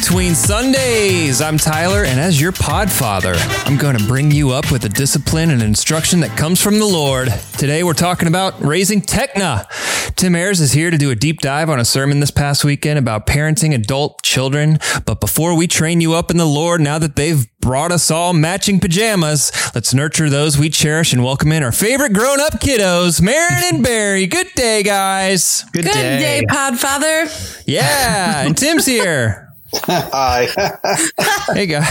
between Sundays. I'm Tyler, and as your podfather, I'm going to bring you up with the discipline and instruction that comes from the Lord. Today, we're talking about raising Techna. Tim Ayers is here to do a deep dive on a sermon this past weekend about parenting adult children. But before we train you up in the Lord, now that they've brought us all matching pajamas, let's nurture those we cherish and welcome in our favorite grown up kiddos, Marin and Barry. Good day, guys. Good, Good day. Podfather. Yeah, and Tim's here. Hi. Hey guys,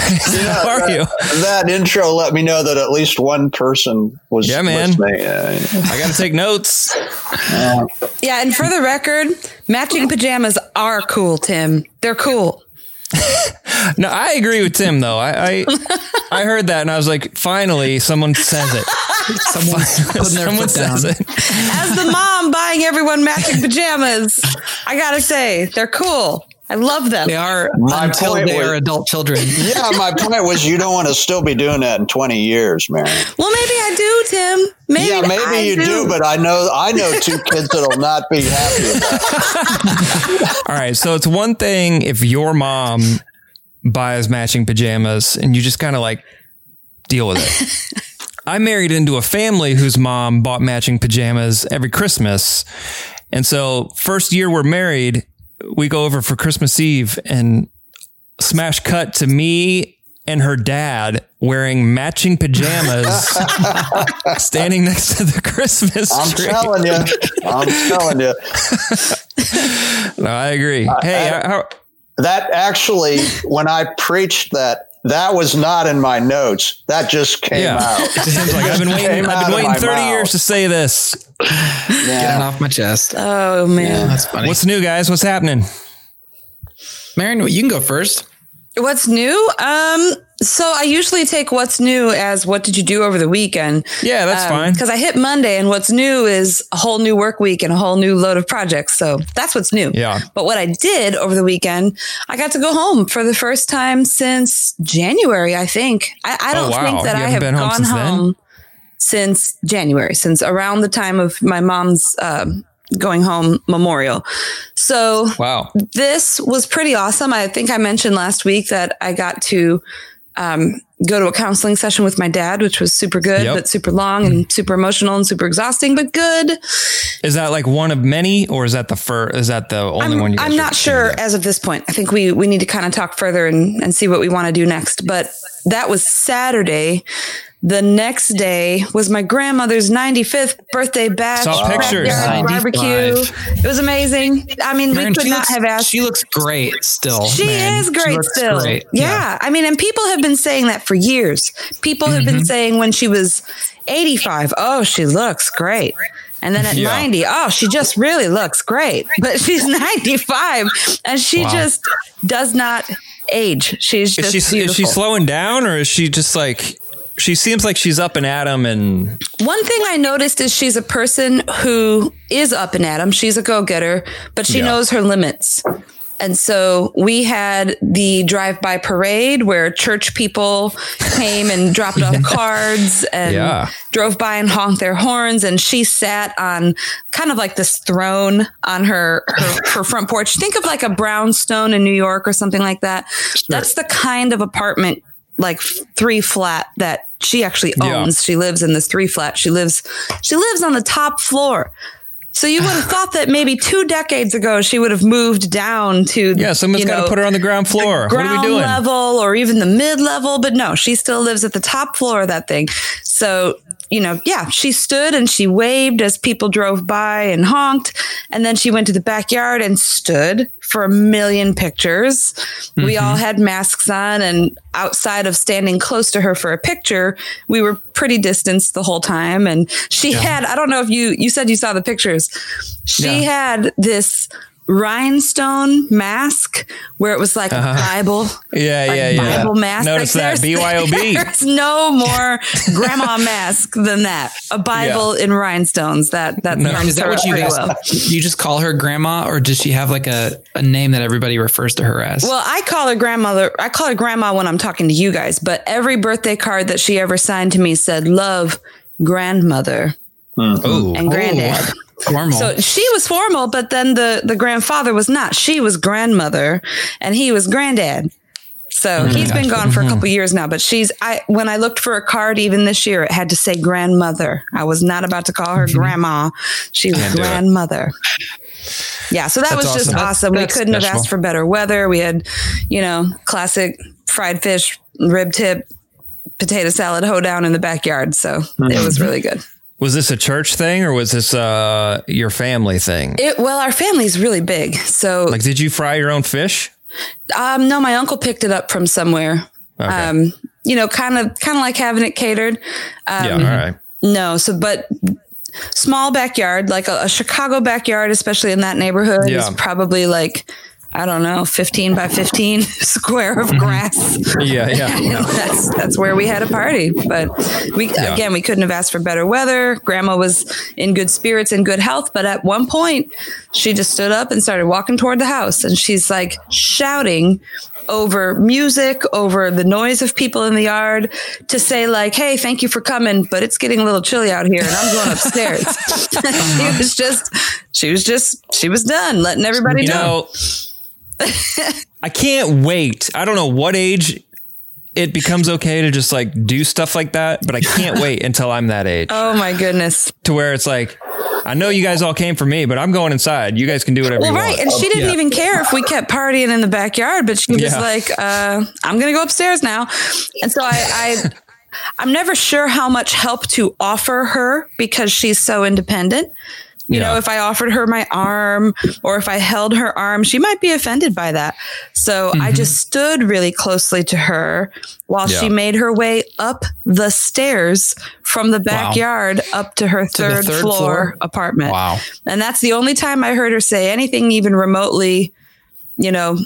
how are you? that intro let me know that at least one person was Yeah, man. listening. I got to take notes. Yeah, and for the record, matching pajamas are cool, Tim. They're cool. No, I agree with Tim though. I I, I heard that and I was like, finally, someone says it. Someone's putting their Someone foot down. says it. As the mom buying everyone matching pajamas, I gotta say, they're cool. I love them. They are My until they was- are adult children. yeah, my point was you don't want to still be doing that in 20 years, Mary. Well, maybe I do, Tim. Maybe yeah, maybe I you do. but I know I know two kids that'll not be happy about. All right, so it's one thing if your mom buys matching pajamas and you just kind of like deal with it. I married into a family whose mom bought matching pajamas every Christmas. And so, first year we're married, we go over for Christmas Eve and smash cut to me and her dad wearing matching pajamas standing next to the Christmas I'm tree. telling you. I'm telling you. No, I agree. hey, I- how, That actually, when I preached that, that was not in my notes. That just came Yeah. out. Tim's like, I've been waiting. I've been waiting thirty mouth. years to say this. Get it off my chest. Oh man. That's funny. What's new, guys? What's happening? Marin, you can go first. What's new? Um, so I usually take what's new as what did you do over the weekend? Yeah, that's fine. Because I hit Monday, and what's new is a whole new work week and a whole new load of projects. So that's what's new. Yeah. But what I did over the weekend, I got to go home for the first time since January. I think. I, I Oh, don't wow. think that I haven't been home gone since then? home since January, since around the time of my mom's um, going home memorial. So Wow. this was pretty awesome. I think I mentioned last week that I got to um, go to a counseling session with my dad, which was super good, Yep. but super long and super emotional and super exhausting, but good. Is that like one of many, or is that the first? Is that the only I'm, one? You I'm not sure as of this point. I think we we need to kind of talk further and, and see what we want to do next. But that was Saturday. The next day was my grandmother's 95th birthday bash. Saw pictures. barbecue. It was amazing. I mean, Marin, we could not looks, have asked. She looks great still. She man. is great looks still. great. Yeah. I mean, and people have been saying that for years. People have Mm-hmm. been saying when she was 85, oh, she looks great. And then at Yeah. 90, oh, she just really looks great. But she's 95 and she Wow. just does not age. She's Is just she is she slowing down, or is she just like? She seems like she's up and at 'em and One thing I noticed is she's a person who is up and at 'em. She's a go getter, but she Yeah. knows her limits. And so we had the drive by parade where church people came and dropped off cards and Yeah. drove by and honked their horns. And she sat on kind of like this throne on her, her, her front porch. Think of like a brownstone in New York or something like that. That's the kind of apartment like three flat that she actually Yeah. owns. She lives in this three flat. She lives she lives on the top floor. So you would have thought that maybe two decades ago she would have moved down to yeah, someone's got to put her on the ground floor. what ground are we doing? level or even the mid level, but no, she still lives at the top floor of that thing. So you know, yeah, she stood and she waved as people drove by and honked, and then she went to the backyard and stood for a million pictures. We Mm-hmm. all had masks on, and outside of standing close to her for a picture, we were pretty distanced the whole time. And she had, I don't know if you you said you saw the pictures. She Yeah. had this rhinestone mask where it was like a Bible. Uh-huh. Yeah, like yeah, yeah. Bible mask. Notice Like, that BYOB. There's no more grandma mask than that. A Bible in rhinestones. That that No. Is that what you guys? well. You just call her grandma, or does she have like a, a name that everybody refers to her as? Well, I call her grandmother. I call her grandma when I'm talking to you guys. But every birthday card that she ever signed to me said "Love, grandmother Oh, and granddad." Formal. So she was formal, but then the the grandfather was not. She was grandmother, and he was granddad. So mm-hmm. he's been gone for a mm-hmm. couple years now. But she's I when I looked for a card even this year, it had to say grandmother. I was not about to call her grandma. She was Can't grandmother. Yeah, so that That's was just awesome. awesome. we couldn't have asked for better weather. We had, you know, classic fried fish, rib tip, potato salad hoedown in the backyard. So it was really good. Was this a church thing or was this uh, your family thing? It well, our family's really big. So Like, did you fry your own fish? Um, no, my uncle picked it up from somewhere. Okay. Um, you know, kind of, kind of like having it catered. Um, yeah, all right. No, so but small backyard, like a, a Chicago backyard, especially in that neighborhood, Yeah. is probably like I don't know, fifteen by fifteen square of mm-hmm. grass. Yeah, yeah. that's that's where we had a party. But we again, we couldn't have asked for better weather. Grandma was in good spirits and good health, but at one point, she just stood up and started walking toward the house, and she's like shouting over music, over the noise of people in the yard to say like, "Hey, thank you for coming, but it's getting a little chilly out here, and I'm going upstairs." Uh-huh. she was just, she was just, she was done, letting everybody You know. know, I can't wait. I don't know what age it becomes okay to just like do stuff like that, but I can't wait until I'm that age Oh my goodness. to where it's like, I know you guys all came for me, but I'm going inside. You guys can do whatever Well, you right. want. And she didn't Yeah. even care if we kept partying in the backyard, but she was Yeah. like, uh, I'm going to go upstairs now. And so I, I, I'm never sure how much help to offer her because she's so independent. You Yeah. know, if I offered her my arm or if I held her arm, she might be offended by that. So I mm-hmm. just stood really closely to her while Yeah. she made her way up the stairs from the backyard up to her third, third floor, floor? apartment. Wow. And that's the only time I heard her say anything even remotely, you know,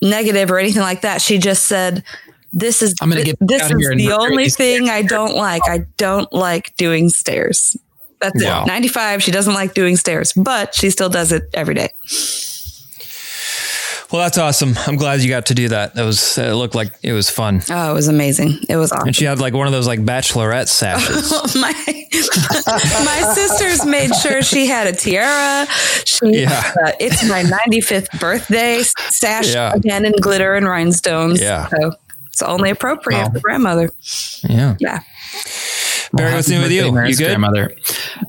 negative or anything like that. She just said, "This is I'm gonna get this is the only thing I don't like. I don't like doing stairs." That's Wow. it. 95, she doesn't like doing stairs, but she still does it every day. Well, that's awesome. I'm glad you got to do that. That was, it looked like it was fun. Oh, it was amazing. It was awesome. And she had like one of those like bachelorette sashes. my my sisters made sure she had a tiara. She, Yeah. uh, it's my 95th birthday sash Yeah. again in glitter and rhinestones. Yeah. So it's only appropriate for grandmother. yeah. Yeah. Barry, what's new with you? You good? Grandmother.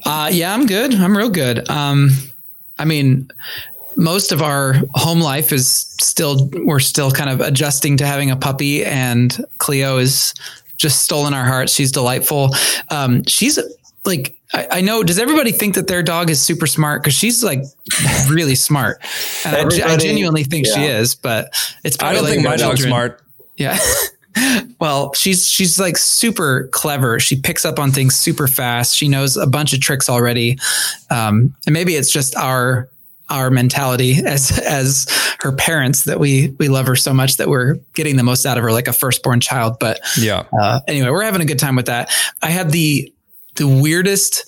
Uh, yeah, I'm good. I'm real good. Um, I mean, most of our home life is still we're still kind of adjusting to having a puppy, and Cleo is just stolen our hearts. She's delightful. Um, she's like. I, I know. Does everybody think that their dog is super smart? Because she's like really smart, and I, I genuinely think she is. But it's I don't like think our my dog's children. smart. Yeah. well, she's she's like super clever. She picks up on things super fast. She knows a bunch of tricks already. Um, and maybe it's just our our mentality as as her parents that we we love her so much that we're getting the most out of her like a firstborn child. But Yeah. uh, anyway, we're having a good time with that. I had the the weirdest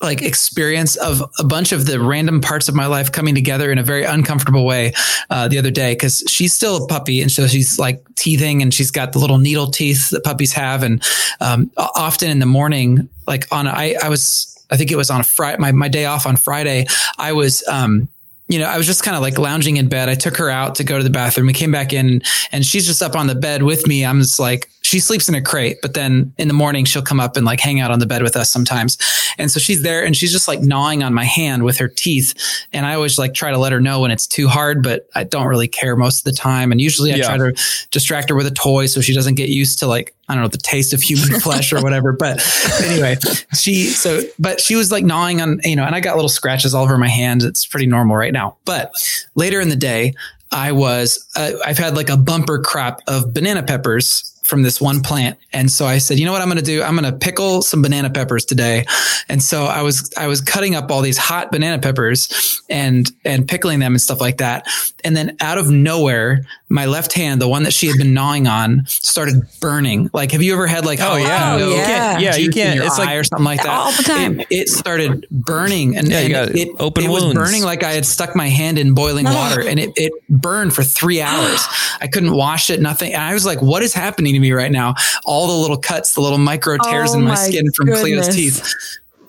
like experience of a bunch of the random parts of my life coming together in a very uncomfortable way uh, the other day because she's still a puppy and so she's like teething and she's got the little needle teeth that puppies have and um, often in the morning like on I I was I think it was on a Friday my my day off on Friday I was um you know, I was just kind of like lounging in bed. I took her out to go to the bathroom. We came back in and she's just up on the bed with me. I'm just like, she sleeps in a crate, but then in the morning she'll come up and like hang out on the bed with us sometimes. And so she's there and she's just like gnawing on my hand with her teeth. And I always like try to let her know when it's too hard, but I don't really care most of the time. And usually I Yeah. try to distract her with a toy so she doesn't get used to like, I don't know, the taste of human flesh or whatever. But anyway, she, so, but she was like gnawing on, you know, and I got little scratches all over my hand. It's pretty normal right now. But later in the day, I was, uh, I've had like a bumper crop of banana peppers from this one plant. And so I said, you know what I'm going to do? I'm going to pickle some banana peppers today. And so I was, I was cutting up all these hot banana peppers and, and pickling them and stuff like that. And then out of nowhere, my left hand, the one that she had been gnawing on started burning. Like, have you ever had like, Oh, yeah. Oh, jalapeno yeah. Yeah, you juice in can't- it's like- or something like that All the time. It, it started burning and, Yeah, you and got it, open it was burning like I had stuck my hand in boiling water and it, it burned for three hours. I couldn't wash it, nothing. And I was like, what is happening to me right now? All the little cuts, the little micro tears Oh in my, my skin from Cleo's teeth.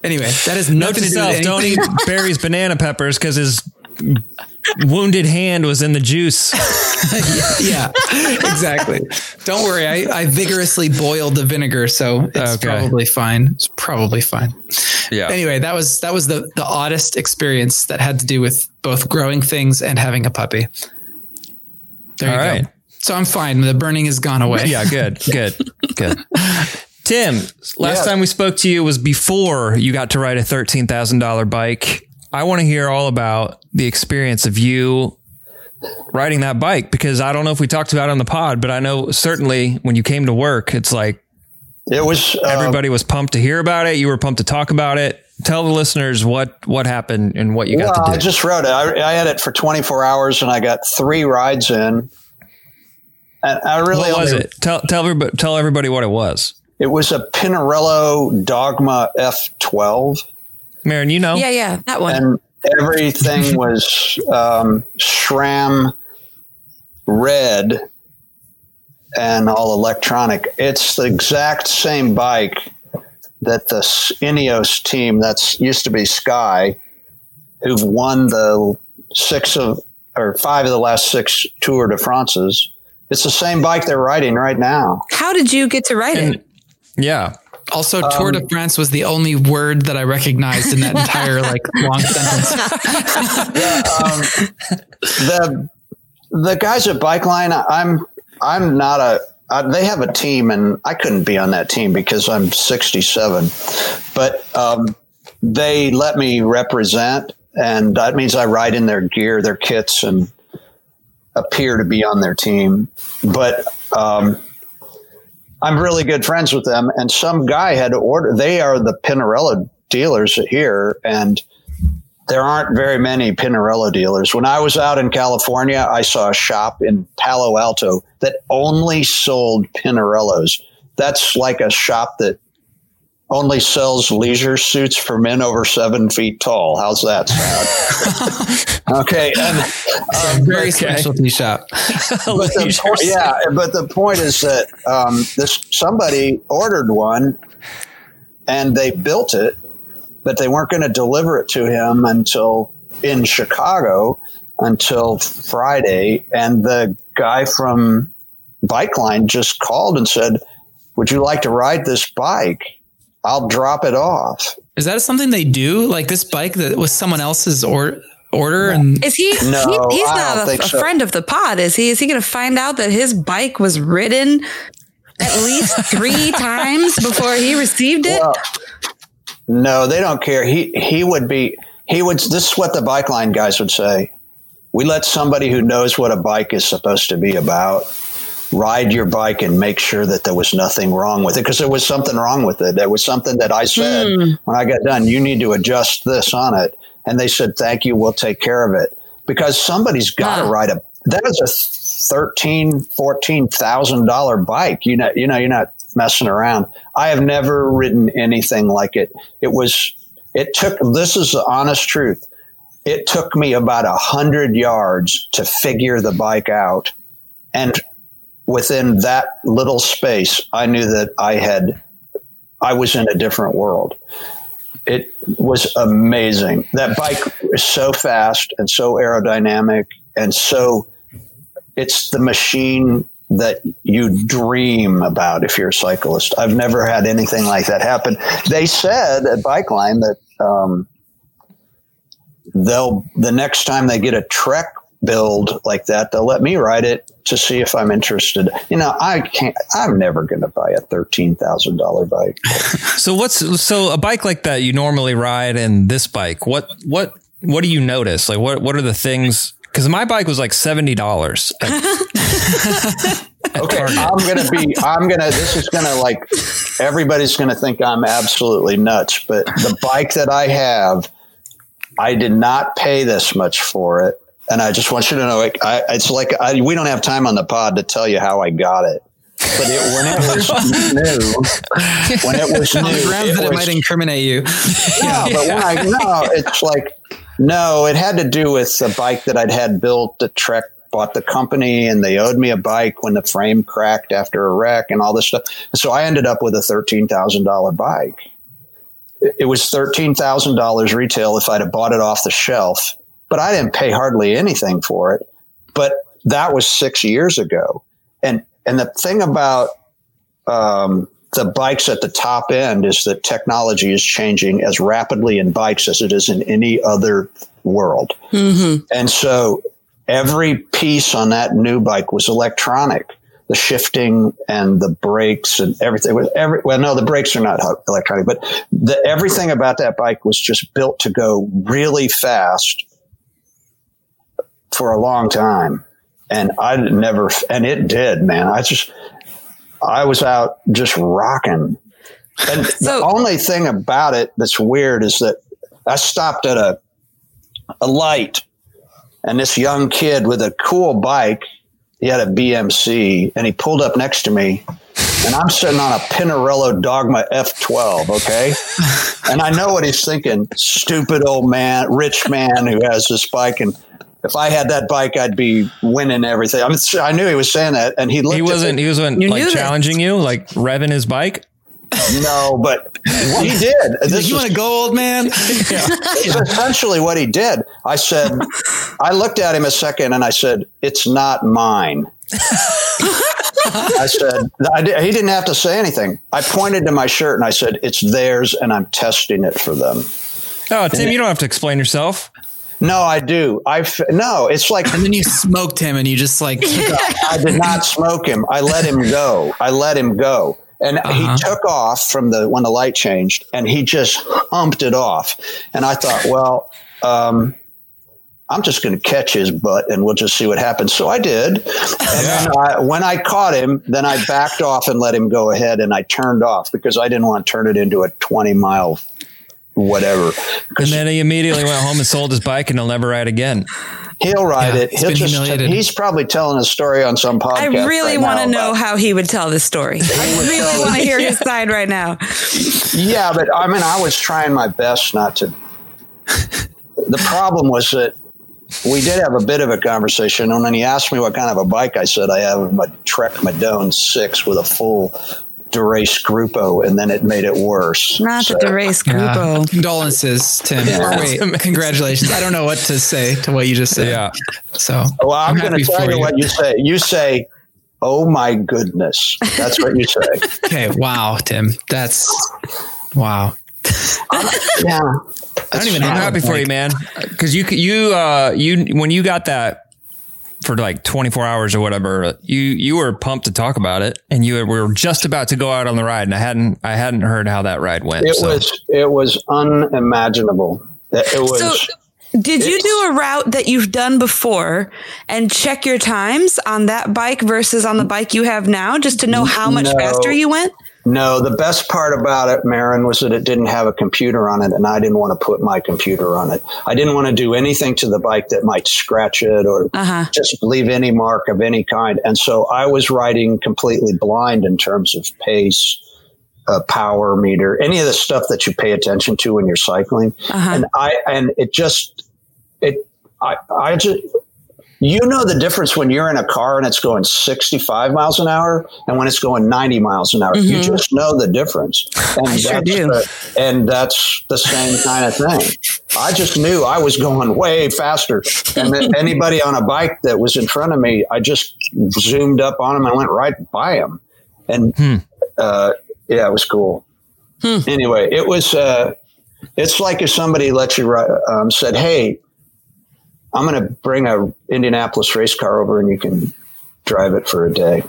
Anyway, that is Note nothing to to do with Don't eat Barry's banana peppers because his wounded hand was in the juice. yeah, exactly. Don't worry. I, I vigorously boiled the vinegar, so it's Okay. probably fine. It's probably fine. Yeah. Anyway, that was that was the the oddest experience that had to do with both growing things and having a puppy. There you All go. Right. So I'm fine. The burning has gone away. Yeah, good, good, good. Tim, last Yeah. time we spoke to you was before you got to ride a thirteen thousand dollar bike. I want to hear all about the experience of you riding that bike because I don't know if we talked about it on the pod, but I know certainly when you came to work, it's like It was uh, everybody was pumped to hear about it. You were pumped to talk about it. Tell the listeners what what happened and what you got well, to I just wrote it. I, I had it for 24 hours, and I got three rides in. And I really what was only- it? Tell tell everybody, tell everybody what it was. It was a Pinarello Dogma F12, Marin, you know. Yeah, yeah, that one. and everything was um, SRAM red and all electronic. It's the exact same bike that the S- Ineos team that's used to be Sky, who've won the six of or five of the last six Tour de France's. It's the same bike they're riding right now. How did you get to ride it? Yeah. Also, Tour de France was the only word that I recognized in that entire like long sentence. um, the the guys at Bikeline, I'm I'm not a. Uh, they have a team, and I couldn't be on that team because I'm 67. But um, they let me represent, and that means I ride in their gear, their kits, and appear to be on their team. But um, I'm really good friends with them, and some guy had to order. They are the Pinarello dealers here, and there aren't very many Pinarello dealers. When I was out in California, I saw a shop in Palo Alto that only sold Pinarellos. That's like a shop that only sells leisure suits for men over seven feet tall. How's that sound? okay. And, um, Very but- specialty shop. but yeah, but the point is that um, this somebody ordered one, and they built it, but they weren't going to deliver it to him until in Chicago until Friday, and the guy from Bike Line just called and said, "Would you like to ride this bike? I'll drop it off." Is that something they do? Like this bike that was someone else's or- order and Is he? No, he he's I not don't a, think a so. friend of the pod, is he? Is he going to find out that his bike was ridden at least three times before he received it? Well, no, they don't care. He he would be he would. This is what the bike line guys would say. We let somebody who knows what a bike is supposed to be about ride your bike and make sure that there was nothing wrong with it because there was something wrong with it. There was something that I said hmm. when I got done. You need to adjust this on it, and they said, "Thank you. We'll take care of it." Because somebody's got to ride a. That is a thirteen, fourteen thousand dollar bike. You know, you know, you're not messing around. I have never ridden anything like it. It was. It took. This is the honest truth. It took me about a hundred yards to figure the bike out, and within that little space, I knew that I had. I was in a different world. It was amazing. That bike is so fast and so aerodynamic and so it's the machine that you dream about if you're a cyclist. I've never had anything like that happen. They said at Bikeline that um, they'll the next time they get a Trek build like that, they'll let me ride it to see if I'm interested. You know, I can't. I'm never going to buy a thirteen thousand dollar bike. So what's so a bike like that you normally ride and this bike? What what what do you notice? Like what what are the things? Because my bike was like seventy dollars. Okay, I'm gonna be. I'm gonna. This is gonna like. Everybody's gonna think I'm absolutely nuts. But the bike that I have, I did not pay this much for it, and I just want you to know. It, I, it's like I, we don't have time on the pod to tell you how I got it. But it, when it was new, when it was new, on the grounds that it was- might incriminate you. no, but when I no, it's like no, it had to do with a bike that I'd had built. The Trek bought the company, and they owed me a bike when the frame cracked after a wreck and all this stuff. So I ended up with a thirteen thousand dollar bike, it was thirteen thousand dollars retail if I'd have bought it off the shelf, but I didn't pay hardly anything for it. But that was six years ago, and and the thing about um, the bikes at the top end is that technology is changing as rapidly in bikes as it is in any other world, and so every piece on that new bike was electronic. The shifting and the brakes and everything was every well no the brakes are not electronic but the, everything about that bike was just built to go really fast for a long time. And i never and it did man. I just i was out just rocking. And So- the only thing about it that's weird is that i stopped at a a light and this young kid with a cool bike he had a BMC and he pulled up next to me and I'm sitting on a Pinarello Dogma F12, okay? and I know what he's thinking, stupid old man, rich man who has this bike and if I had that bike, I'd be winning everything. I, mean, I knew he was saying that, and he looked. He wasn't. me- He wasn't You like this. challenging you, like revving his bike. No, but he did. This you is- want to go, old man? It's essentially what he did. I said, I looked at him a second and I said, it's not mine. I said, I di- he didn't have to say anything. I pointed to my shirt and I said, it's theirs and I'm testing it for them. Oh, Tim, you don't have to explain yourself. No, I do. I f- no, it's like and then you smoked him, and you just like I did not smoke him. I let him go. I let him go. And Uh-huh. he took off from the when the light changed and he just humped it off. And I thought, well, um, I'm just going to catch his butt and we'll just see what happens. So I did. And then I, when I caught him, then I backed off and let him go ahead and I turned off because I didn't want to turn it into a 20 mile whatever. And then he immediately went home and sold his bike, and he'll never ride again. He'll ride Yeah, it. he's He'll just, humiliated. he's probably telling a story on some podcast. I really right want to know how he would tell this story. I really want to hear his side right now. Yeah, but I mean, I was trying my best not to. The problem was that we did have a bit of a conversation, and when he asked me what kind of a bike, I said I have a Trek Madone six with a full Dura-Ace Gruppo, and then it made it worse. Not So- the Durace Yeah. Gruppo. condolences, Tim. Or wait, congratulations. I don't know what to say to what you just said. Yeah. So Well, I'm, going happy to tell for you what you say. You say, "Oh my goodness," that's what you say. Okay. Wow, Tim. That's wow. yeah, I don't even I'm happy for you, man. Because you you uh you when you got that for like 24 hours or whatever, you you were pumped to talk about it, and you were just about to go out on the ride, and I hadn't I hadn't heard how that ride went. it so. was it was unimaginable. That It was. So, did you do a route that you've done before and check your times on that bike versus on the bike you have now just to know how much No. faster you went? No, the best part about it, Marin, was that it didn't have a computer on it, and I didn't want to put my computer on it. I didn't want to do anything to the bike that might scratch it or Uh-huh. just leave any mark of any kind. And so I was riding completely blind in terms of pace, uh, power meter, any of the stuff that you pay attention to when you're cycling. Uh-huh. And I and it just it I I just you know the difference when you're in a car and it's going 65 miles an hour and when it's going 90 miles an hour. You just know the difference. And I sure that's do. the- and that's the same kind of thing. I just knew I was going way faster. And that anybody on a bike that was in front of me, I just zoomed up on him and went right by him. And uh, yeah, it was cool. Anyway, it was. Uh, it's like if somebody let you um, said, "Hey, I'm going to bring a Indianapolis race car over, and you can drive it for a day."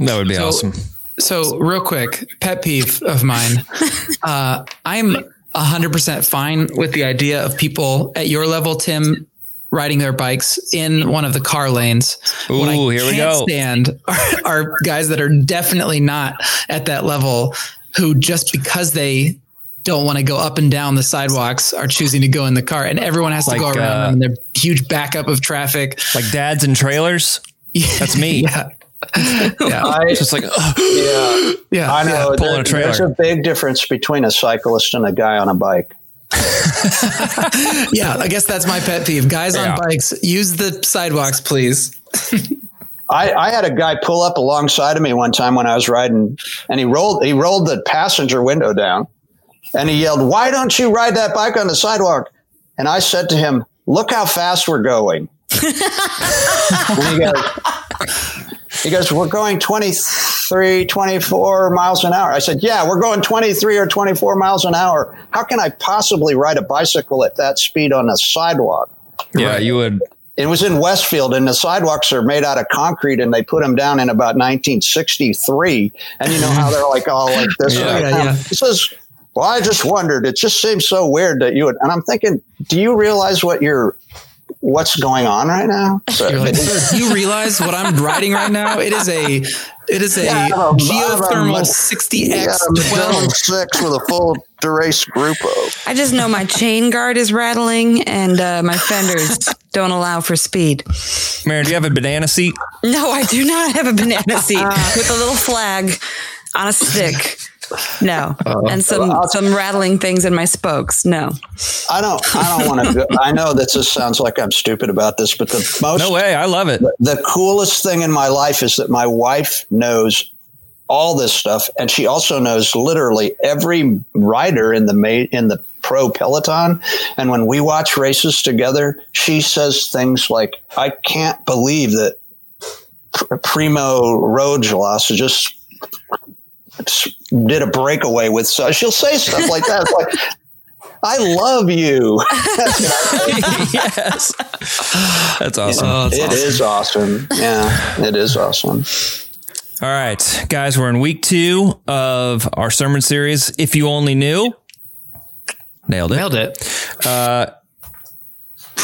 that would be So- awesome. So, real quick, pet peeve of mine. Uh, I'm 100% fine with the idea of people at your level, Tim, riding their bikes in one of the car lanes. what I Ooh, here we can't go. stand are, are guys that are definitely not at that level who just because they don't want to go up and down the sidewalks are choosing to go in the car and everyone has to Like, go around uh, them and they're huge backup of traffic. Like dads and trailers. That's me. Yeah. yeah. I, It's just like ugh. yeah, Yeah. I know. pulling There- a trailer. There's a big difference between a cyclist and a guy on a bike. Yeah, I guess that's my pet peeve. Guys Yeah. on bikes, use the sidewalks, please. I, I had a guy pull up alongside of me one time when I was riding, and he rolled he rolled the passenger window down, and he yelled, "Why don't you ride that bike on the sidewalk?" And I said to him, "Look how fast we're going." he goes, he goes, We're going 23, 24 miles an hour. I said, Yeah, we're going 23 or 24 miles an hour. How can I possibly ride a bicycle at that speed on a sidewalk? Yeah, you would. It was in Westfield, and the sidewalks are made out of concrete, and they put them down in about 1963. And you know how they're like all like this. Yeah, right yeah, yeah. He says, Well, I just wondered. It just seems so weird that you would. And I'm thinking, Do you realize what you're. What's going on right now? So- You're like, sir, do you realize what I'm riding right now? It is a, it is a Yeah, I have a- I have a geothermal Mud- 60x Yeah, 12. Six with a full Dura-Ace Gruppo. I just know my chain guard is rattling and uh, my fenders don't allow for speed. Mary, do you have a banana seat? No, I do not have a banana seat with a little flag on a stick. No, uh, and some some rattling things in my spokes. No, I don't. I don't want to. I know that this sounds like I'm stupid about this, but the most No way. I love it. the coolest thing in my life is that my wife knows all this stuff, and she also knows literally every rider in the ma- in the pro peloton. And when we watch races together, she says things like, "I can't believe that Pr- Primo Roglic just." Did a breakaway with so she'll say stuff like that. It's like, I love you. yes. That's awesome. Oh, that's It awesome. is awesome. Yeah, it is awesome. All right, guys, we're in week two of our sermon series. If you only knew, nailed it. Nailed it. Uh,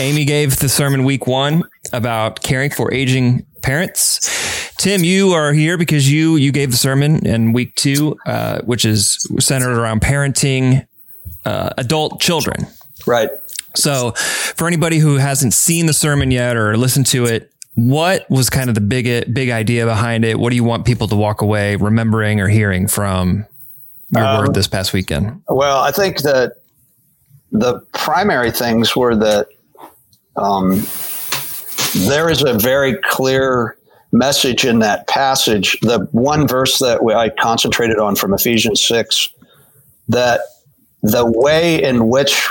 Amy gave the sermon week one about caring for aging parents. Tim, you are here because you you gave the sermon in week two, uh, which is centered around parenting uh, adult children. Right. So, for anybody who hasn't seen the sermon yet or listened to it, what was kind of the big big idea behind it? What do you want people to walk away remembering or hearing from your word this past weekend? Well, I think that the primary things were that um, there is a very clear message in that passage. The one verse that I concentrated on from Ephesians 6 that the way in which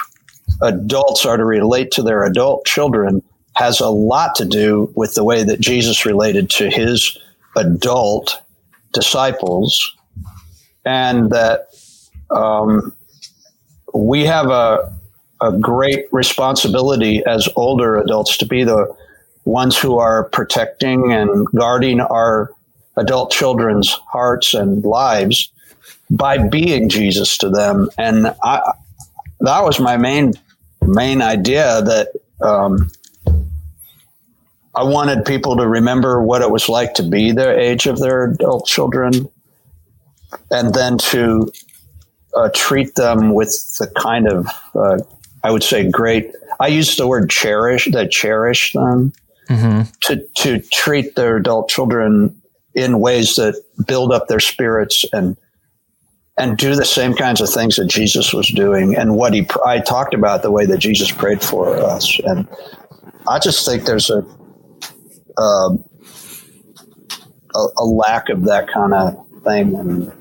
adults are to relate to their adult children has a lot to do with the way that Jesus related to his adult disciples, and that um, we have a, a great responsibility as older adults to be the ones who are protecting and guarding our adult children's hearts and lives by being Jesus to them. And I, that was my main main idea that um, I wanted people to remember what it was like to be the age of their adult children, and then to uh, treat them with the kind of uh, I would say great. I use the word cherish. That cherish them to to treat their adult children in ways that build up their spirits and and do the same kinds of things that Jesus was doing and what he I talked about the way that Jesus prayed for us. And I just think there's a um, a, a lack of that kind of thing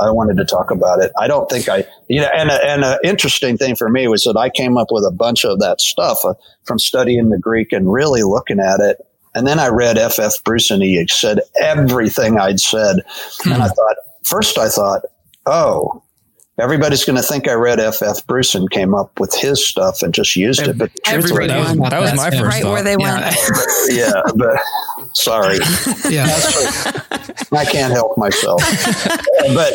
I wanted to talk about it. I don't think I, you know, and a, and an interesting thing for me was that I came up with a bunch of that stuff uh, from studying the Greek and really looking at it. And then I read F. F. Bruce and he said everything I'd said. And I thought, first I thought, oh, everybody's going to think I read F. F. Bruce and came up with his stuff and just used it. But truthfully, Everybody That was, that was my Yeah. first right thought. where they went. yeah, but sorry. Yeah. I can't help myself. but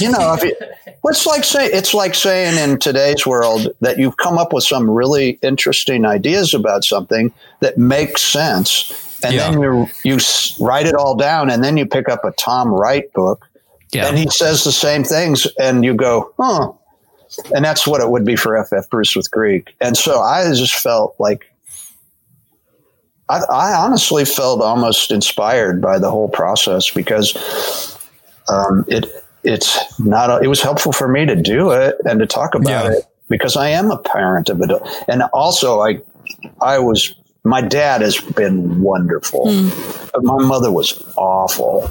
you know, if you, what's like say it's like saying in today's world that you've come up with some really interesting ideas about something that makes sense, and Yeah. then you you write it all down, and then you pick up a Tom Wright book, Yeah. and he says the same things, and you go, huh. And that's what it would be for FF Bruce with Greek. And so I just felt like I, I honestly felt almost inspired by the whole process because um, it it's not it was helpful for me to do it and to talk about Yeah. it because I am a parent of it and also I I was my dad has been wonderful but my mother was awful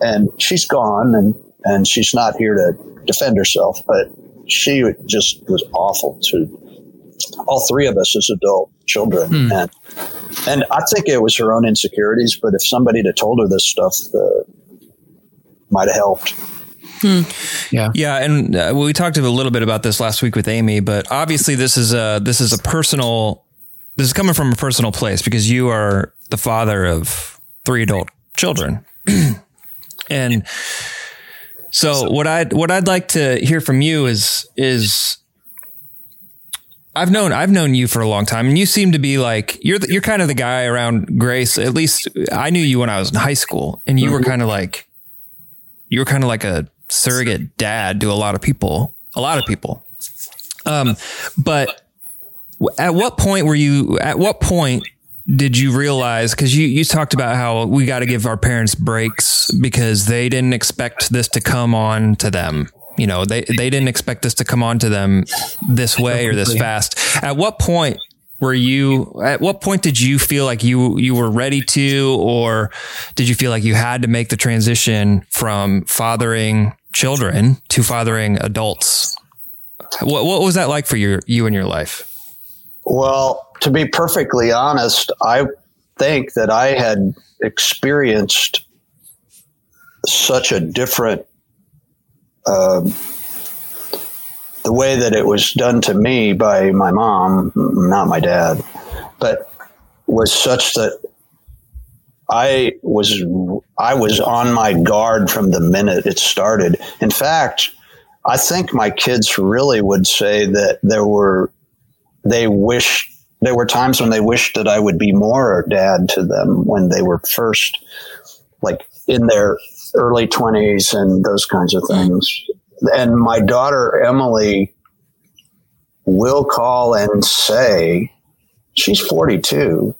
and she's gone and and she's not here to defend herself, but she just was awful to all three of us as adult children. Hmm. And, and I think it was her own insecurities, but if somebody had told her this stuff, uh, might have helped. Yeah. Yeah, and uh, we talked a little bit about this last week with Amy, but obviously this is a this is a personal this is coming from a personal place because you are the father of three adult children. and so what I what I'd like to hear from you is is I've known I've known you for a long time, and you seem to be like you're the, you're kind of the guy around Grace. At least I knew you when I was in high school, and you were kind of like you were kind of like a surrogate dad to a lot of people, a lot of people. Um, but at what point were you? At what point did you realize? Because you you talked about how we got to give our parents breaks because they didn't expect this to come on to them. You know, they they didn't expect this to come on to them this way or this fast. At what point were you at what point did you feel like you you were ready to or did you feel like you had to make the transition from fathering children to fathering adults what what was that like for your you in your life Well, to be perfectly honest, I think that I had experienced such a different, um, the way that it was done to me by my mom, not my dad, but was such that I was I was on my guard from the minute it started. In fact, I think my kids really would say that there were they wish there were times when they wished that I would be more dad to them when they were first like in their early 20s and those kinds of things. And my daughter Emily will call and say she's 42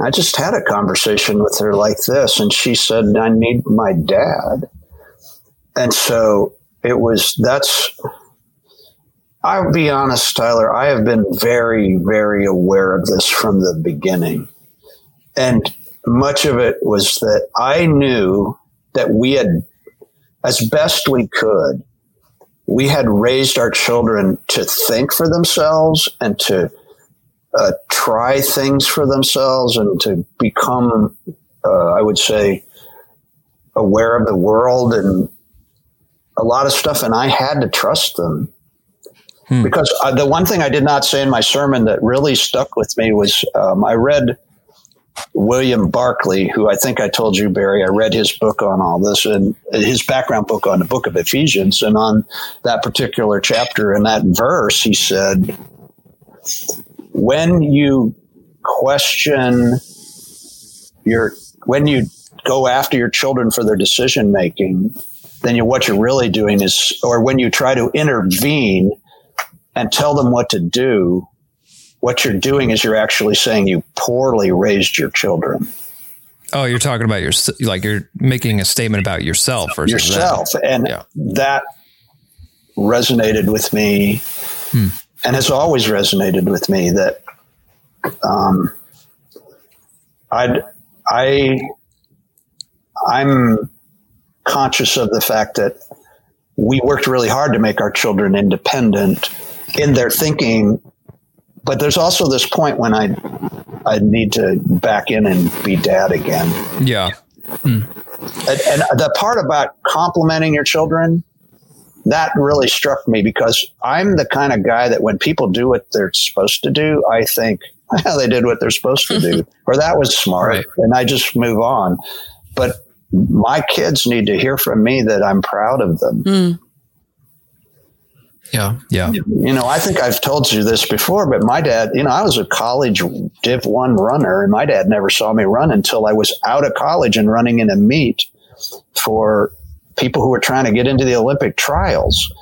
I just had a conversation with her like this, and she said, I need my dad. And so it was, that's, I'll be honest, Tyler, I have been very, very aware of this from the beginning. And much of it was that I knew that we had, as best we could, we had raised our children to think for themselves and to uh, try things for themselves and to become, uh, I would say, aware of the world and a lot of stuff. And I had to trust them. Because uh, the one thing I did not say in my sermon that really stuck with me was um, I read William Barclay, who I think I told you, Barry, I read his book on all this and his background book on the book of Ephesians. And on that particular chapter and that verse, he said, when you question your when you go after your children for their decision making then you, what you're really doing is or when you try to intervene and tell them what to do what you're doing is you're actually saying you poorly raised your children oh you're talking about your like you're making a statement about yourself versus yourself them. and Yeah. that resonated with me and has always resonated with me that um, I'd, I I'm conscious of the fact that we worked really hard to make our children independent in their thinking but there's also this point when I I need to back in and be dad again. Yeah. Hmm. And, and the part about complimenting your children that really struck me because i'm the kind of guy that when people do what they're supposed to do i think "Yeah, they did what they're supposed to do or that was smart Right. and i just move on. But my kids need to hear from me that i'm proud of them hmm. Yeah. yeah you know, I think I've told you this before, but my dad, you know, I was a college Div 1 runner, and my dad never saw me run until I was out of college and running in a meet for people who were trying to get into the Olympic trials.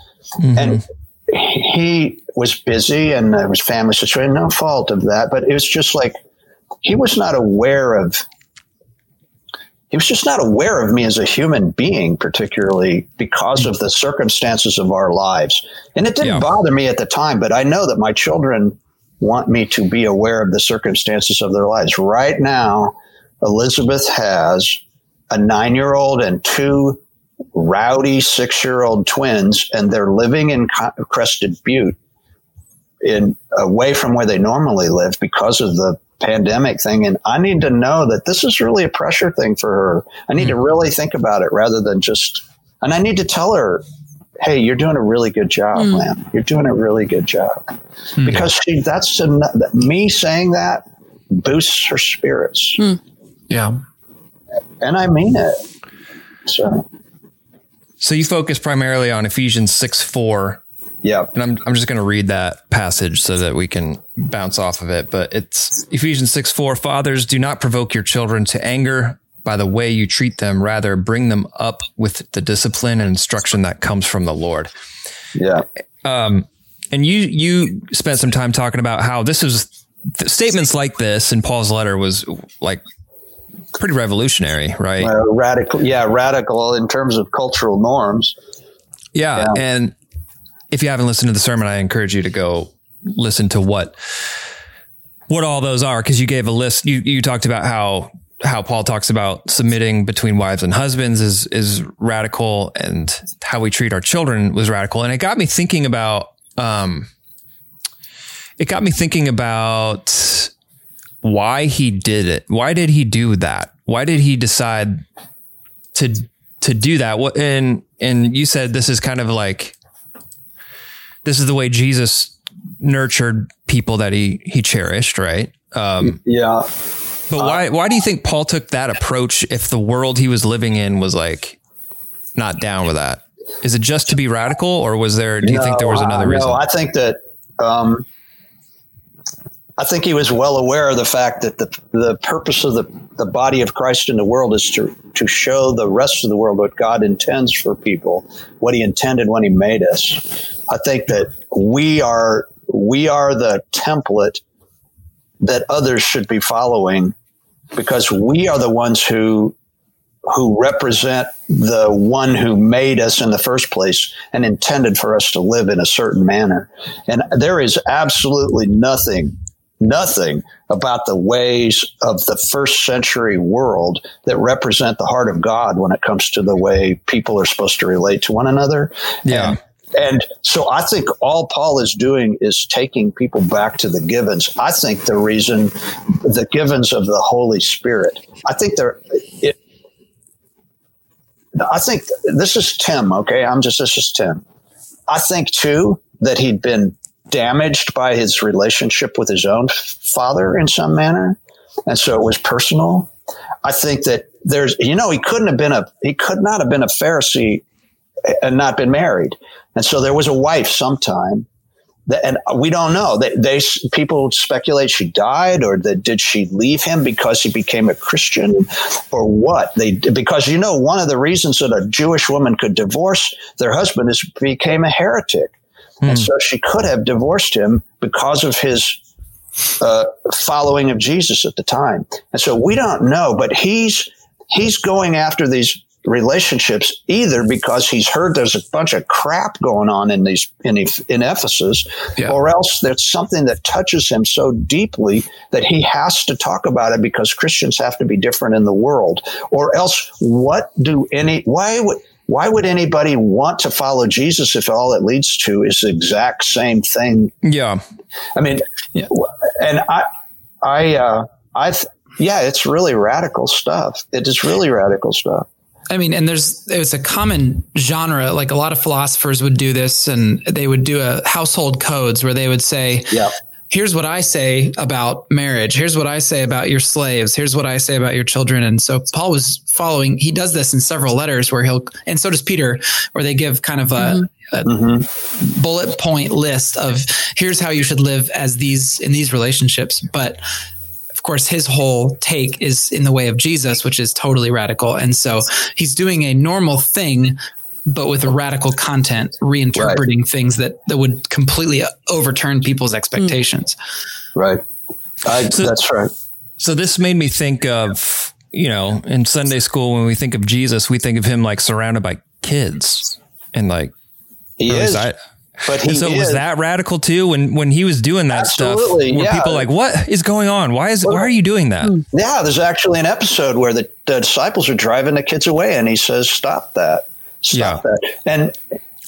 Mm-hmm. And he was busy and there was family situation, no fault of that, but it was just like he was not aware of he was just not aware of me as a human being, particularly because of the circumstances of our lives. And it didn't Yeah. bother me at the time, but I know that my children want me to be aware of the circumstances of their lives. Right now, Elizabeth has a nine year old and two rowdy six year old twins, and they're living in Crested Butte, in away from where they normally live because of the pandemic thing. And I need to know that this is really a pressure thing for her. I need mm-hmm. to really think about it rather than just, and I need to tell her, hey, you're doing a really good job, mm. man. You're doing a really good job. Mm. Because she, that's a, me saying that boosts her spirits. Mm. Yeah. And I mean it. So, so you focus primarily on Ephesians 6 4. Yeah. And I'm, I'm just going to read that passage so that we can bounce off of it. But it's Ephesians 6 4. Fathers, do not provoke your children to anger by the way you treat them. Rather, bring them up with the discipline and instruction that comes from the Lord. Yeah. Um, and you you spent some time talking about how this is statements like this in Paul's letter was like pretty revolutionary, right? Uh, radical, yeah, radical in terms of cultural norms. Yeah, yeah, and if you haven't listened to the sermon, I encourage you to go listen to what what all those are because you gave a list. You you talked about how how Paul talks about submitting between wives and husbands is is radical, and how we treat our children was radical, and it got me thinking about. Um, it got me thinking about why he did it. Why did he do that? Why did he decide to to do that? What and and you said this is kind of like this is the way Jesus nurtured people that he he cherished, right? Um, yeah. But why why do you think Paul took that approach if the world he was living in was like not down with that? Is it just to be radical, or was there? Do you no, think there was another reason? No, I think that um, I think he was well aware of the fact that the, the purpose of the, the body of Christ in the world is to, to show the rest of the world what God intends for people, what he intended when he made us. I think that we are, we are the template that others should be following because we are the ones who who represent the one who made us in the first place and intended for us to live in a certain manner. And there is absolutely nothing nothing about the ways of the first century world that represent the heart of God when it comes to the way people are supposed to relate to one another. Yeah. And, and so I think all Paul is doing is taking people back to the givens. I think the reason the givens of the Holy Spirit, I think they're, it, I think this is Tim. Okay. I'm just, this is Tim. I think too that he'd been damaged by his relationship with his own father in some manner. And so it was personal. I think that there's, you know, he couldn't have been a, he could not have been a Pharisee and not been married. And so there was a wife sometime that, and we don't know that they, they, people speculate she died or that did she leave him because he became a Christian or what they, because you know, one of the reasons that a Jewish woman could divorce their husband is became a heretic. And hmm. so she could have divorced him because of his uh, following of Jesus at the time. And so we don't know, but he's he's going after these relationships either because he's heard there's a bunch of crap going on in these in, in Ephesus, yeah. or else there's something that touches him so deeply that he has to talk about it because Christians have to be different in the world, or else what do any why would why would anybody want to follow Jesus if all it leads to is the exact same thing? Yeah. I mean, yeah. and I, I, uh, I, th- yeah, it's really radical stuff. It is really radical stuff. I mean, and there's it's a common genre. Like a lot of philosophers would do this, and they would do a household codes where they would say, yeah here's what I say about marriage. Here's what I say about your slaves. Here's what I say about your children. And so Paul was following, he does this in several letters where he'll, and so does Peter, where they give kind of a, mm-hmm. a mm-hmm. bullet point list of here's how you should live as these, in these relationships. But of course, his whole take is in the way of Jesus, which is totally radical. And so he's doing a normal thing but with a radical content, reinterpreting right. things that, that would completely overturn people's expectations. Mm. Right. I, so, that's right. So this made me think of, you know, in Sunday school, when we think of Jesus, we think of him like surrounded by kids and like, he is. I, but he so is. was that radical too when when he was doing that Absolutely, stuff? Were yeah. people like, "What is going on? Why is why are you doing that?" Yeah, there's actually an episode where the, the disciples are driving the kids away, and he says, "Stop that." Stop yeah. that. And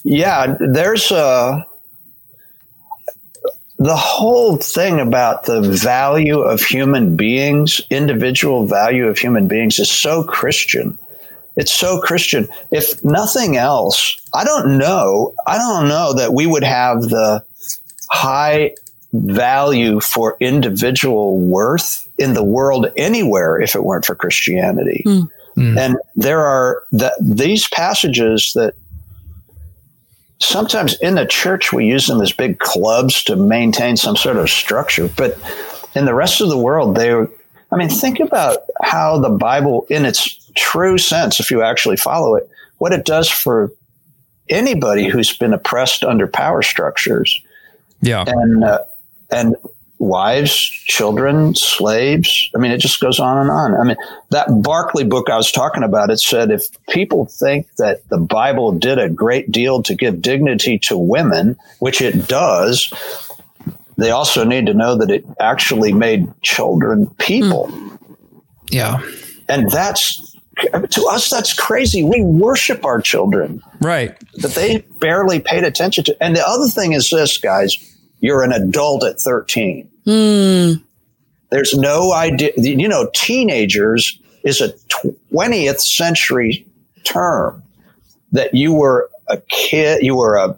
yeah, there's a the whole thing about the value of human beings, individual value of human beings, is so Christian. It's so Christian. If nothing else, I don't know. I don't know that we would have the high value for individual worth in the world anywhere if it weren't for Christianity. Mm. Mm. And there are that these passages that sometimes in the church we use them as big clubs to maintain some sort of structure, but in the rest of the world they are. I mean think about how the Bible in its true sense if you actually follow it what it does for anybody who's been oppressed under power structures. Yeah. And uh, and wives, children, slaves. I mean, it just goes on and on. I mean, that Barclay book I was talking about, it said if people think that the Bible did a great deal to give dignity to women, which it does, they also need to know that it actually made children people. Mm. Yeah. And that's to us that's crazy we worship our children right that they barely paid attention to and the other thing is this guys you're an adult at 13. Mm. There's no idea, you know, teenagers is a 20th century term that you were a kid, you were a,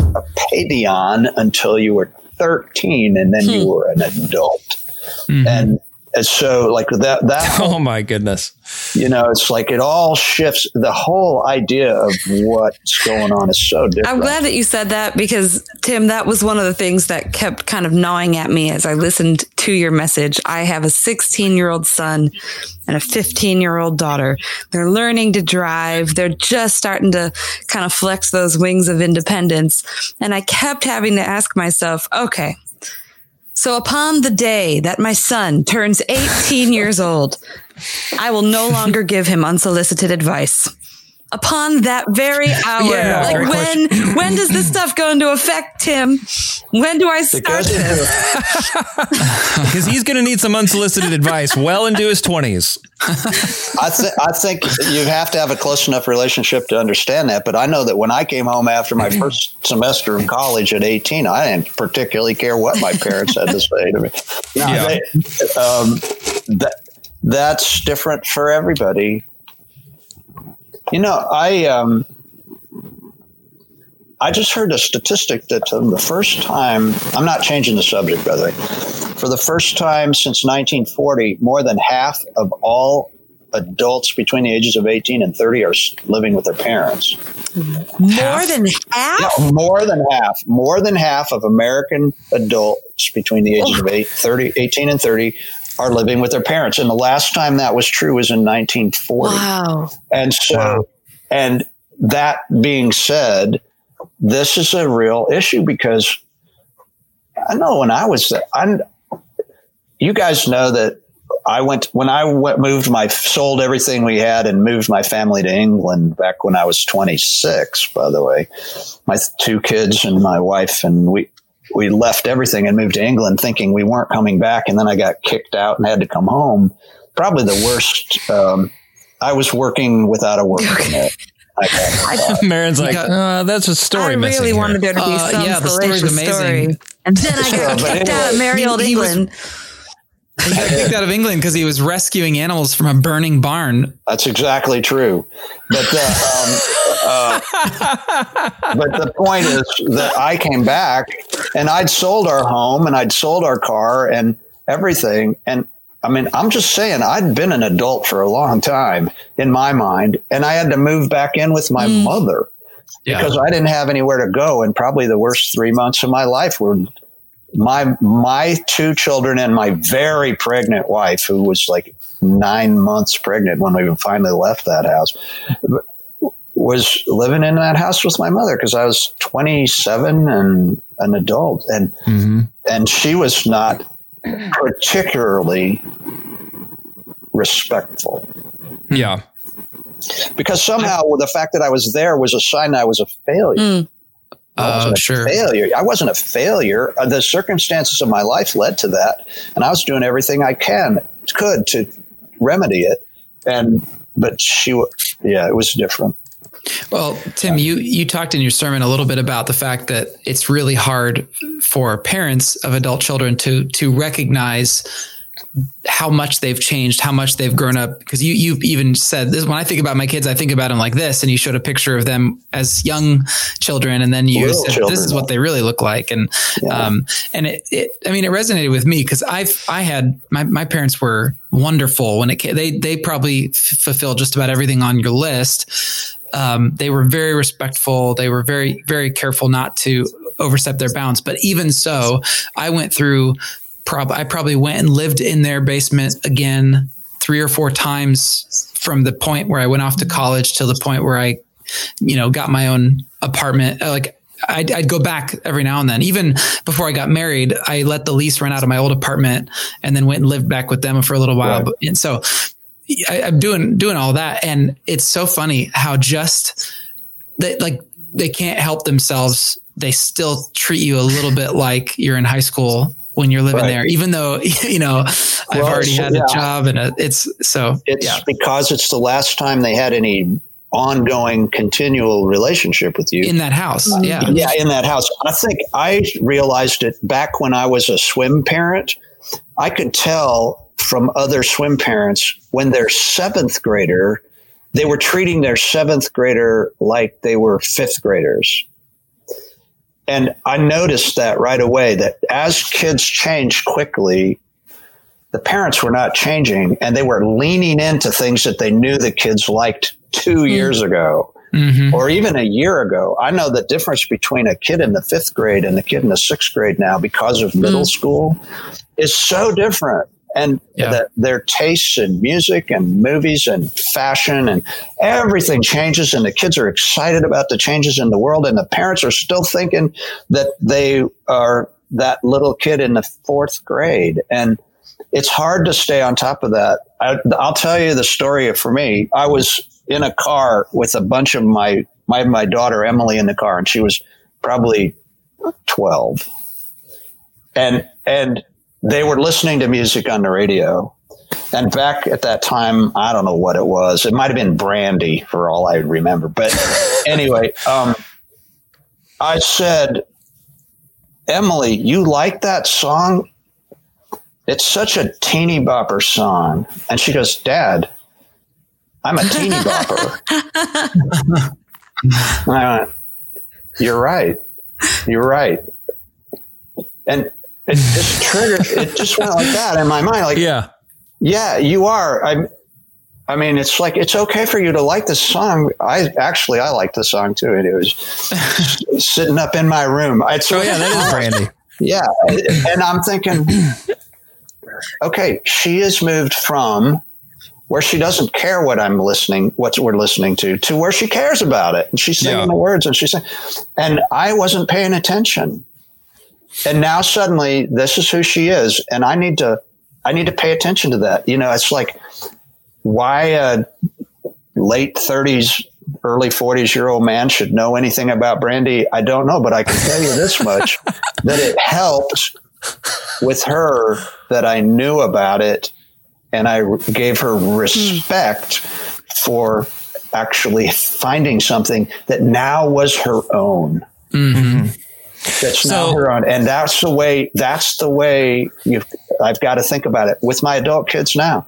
a paidion until you were 13 and then hmm. you were an adult. Mm-hmm. And and so like that that oh my goodness you know it's like it all shifts the whole idea of what's going on is so different i'm glad that you said that because tim that was one of the things that kept kind of gnawing at me as i listened to your message. I have a 16 year old son and a 15 year old daughter. They're learning to drive. They're just starting to kind of flex those wings of independence. And i kept having to ask myself okay so upon the day that my son turns 18 years old, I will no longer give him unsolicited advice upon that very hour. Yeah, like when question. when does this stuff go into effect, Tim? When do I start this? Because he's going to need some unsolicited advice well into his twenties. I, th- I think you have to have a close enough relationship to understand that. But I know that when I came home after my first semester of college at 18, I didn't particularly care what my parents had to say to me. Now, yeah. they, um, that, that's different for everybody. You know, I um, I just heard a statistic that um, the first time I'm not changing the subject, by the way. For the first time since 1940, more than half of all adults between the ages of 18 and 30 are living with their parents. More half? than half? No, more than half. More than half of American adults between the ages oh. of 8, 30, 18 and 30 are living with their parents. And the last time that was true was in 1940. Wow. And so, wow. and that being said, this is a real issue because I know when I was, I, you guys know that I went when I went, moved my sold everything we had and moved my family to England back when I was 26. By the way, my two kids and my wife and we we left everything and moved to England thinking we weren't coming back. And then I got kicked out and had to come home. Probably the worst. Um, I was working without a work permit. Marin's like, uh, that's a story. I really wanted there to be uh, some yeah, the story's amazing. story. And then I got kicked out of merry old England. Was, he got kicked out of England because he was rescuing animals from a burning barn. That's exactly true. But the, um, uh, but the point is that I came back and I'd sold our home and I'd sold our car and everything. And I mean, I'm just saying I'd been an adult for a long time in my mind, and I had to move back in with my mm. mother yeah. because I didn't have anywhere to go. And probably the worst three months of my life were my my two children and my very pregnant wife, who was like nine months pregnant when we finally left that house, was living in that house with my mother because I was 27 and an adult, and mm-hmm. and she was not particularly respectful. Yeah. Because somehow the fact that I was there was a sign that I was a failure. Mm. I wasn't uh, sure. failure. I wasn't a failure. Uh, the circumstances of my life led to that, and I was doing everything I can could to remedy it. And but she, yeah, it was different. Well, Tim, you you talked in your sermon a little bit about the fact that it's really hard for parents of adult children to to recognize how much they've changed, how much they've grown up. Because you you even said this when I think about my kids, I think about them like this, and you showed a picture of them as young children, and then you said children. this is what they really look like, and um and it, it I mean it resonated with me because I've I had my my parents were wonderful when it came, they they probably f- fulfilled just about everything on your list. Um, they were very respectful. They were very very careful not to overstep their bounds. But even so, I went through prob I probably went and lived in their basement again three or four times from the point where I went off to college till the point where I, you know, got my own apartment. Uh, Like I'd, I'd go back every now and then. Even before I got married, I let the lease run out of my old apartment and then went and lived back with them for a little while. Right. But- And so I, I'm doing doing all that, and it's so funny how just they like they can't help themselves. They still treat you a little bit like you're in high school when you're living Right. there, even though you know I've Well, already so- had yeah. a job and a, it's so It's yeah because it's the last time they had any ongoing, continual relationship with you. in that house. Uh, yeah, yeah, in that house. I think I realized it back when I was a swim parent. I could tell from other swim parents when their seventh grader, they were treating their seventh grader like they were fifth graders. And I noticed that right away that as kids change quickly, the parents were not changing and they were leaning into things that they knew the kids liked two years ago Mhm. or even a year ago. I know the difference between a kid in the fifth grade and a kid in the sixth grade now because of middle school is so different. And Yeah. that their tastes in music and movies and fashion and everything changes, and the kids are excited about the changes in the world, and the parents are still thinking that they are that little kid in the fourth grade. And it's hard to stay on top of that. I, I'll tell you the story for me. I was in a car with a bunch of my my my daughter Emily in the car, and she was probably twelve, and and they were listening to music on the radio. And back at that time, I don't know what it was. It might have been Brandy, for all I remember. But anyway, um, I said, Emily, you like that song? It's such a teeny bopper song. And she goes, Dad, I'm a teeny bopper. and I went, You're right. You're right. And it just triggered, it just went like that in my mind. Like, Yeah. yeah, you are. I, I mean, it's like it's okay for you to like this song. I actually I like the song too, and it was sitting up in my room. It's, Oh yeah, that is Brandy. yeah, and I'm thinking, okay, she has moved from where she doesn't care what I'm listening, what we're listening to, to where she cares about it, and she's singing Yeah. the words, and she's saying, and I wasn't paying attention, and now suddenly this is who she is, and I need to, I need to pay attention to that. You know, it's like why a late 30s early 40s year old man should know anything about brandy? I don't know but i can tell you this much that it helped with her that i knew about it. And i gave her respect for actually finding something that now was her own mm-hmm. That's now So- her own and that's the way that's the way you i've got to think about it with my adult kids now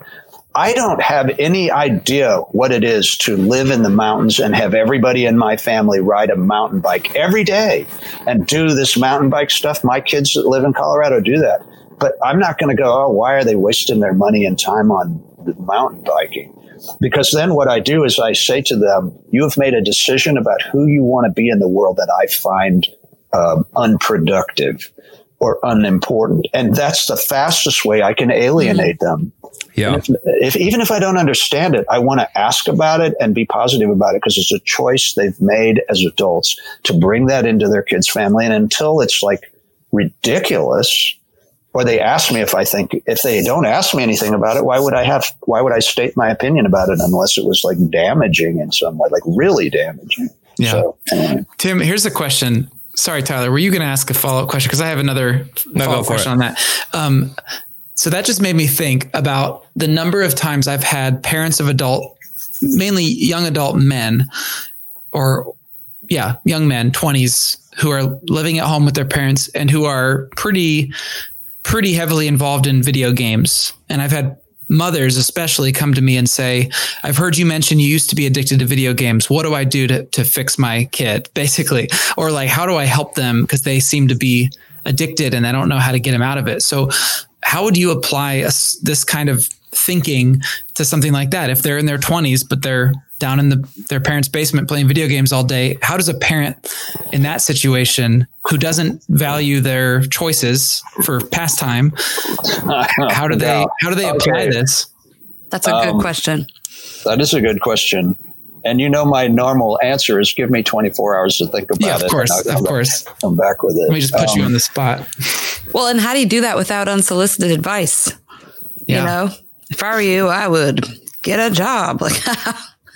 I don't have any idea what it is to live in the mountains and have everybody in my family ride a mountain bike every day and do this mountain bike stuff. My kids that live in Colorado do that. But I'm not going to go, oh, why are they wasting their money and time on mountain biking? Because then what I do is I say to them, you have made a decision about who you want to be in the world that I find um, unproductive or unimportant. And that's the fastest way I can alienate them. Yeah. If, if even if I don't understand it, I want to ask about it and be positive about it because it's a choice they've made as adults to bring that into their kids' family. And until it's like ridiculous, or they ask me if I think if they don't ask me anything about it, why would I have? Why would I state my opinion about it unless it was like damaging in some way, like really damaging? Yeah. So, anyway. Tim, here's a question. Sorry, Tyler. Were you going to ask a follow up question? Because I have another No, follow up question it. on that. Um, so that just made me think about the number of times I've had parents of adult, mainly young adult men, or yeah, young men, 20s who are living at home with their parents and who are pretty pretty heavily involved in video games. And I've had mothers especially come to me and say, I've heard you mention you used to be addicted to video games. What do I do to, to fix my kid? Basically. Or like, how do I help them? Because they seem to be addicted and I don't know how to get them out of it. So how would you apply a, this kind of thinking to something like that? If they're in their twenties, but they're down in the, their parents' basement playing video games all day, how does a parent in that situation who doesn't value their choices for pastime, how do they how do they apply okay. this? That's a good um, question. That is a good question. And you know, my normal answer is give me 24 hours to think about it. yeah, of it. Course, of course. Come back with it. Let me just put um, you on the spot. Well, and how do you do that without unsolicited advice? Yeah. You know, if I were you, I would get a job. Like,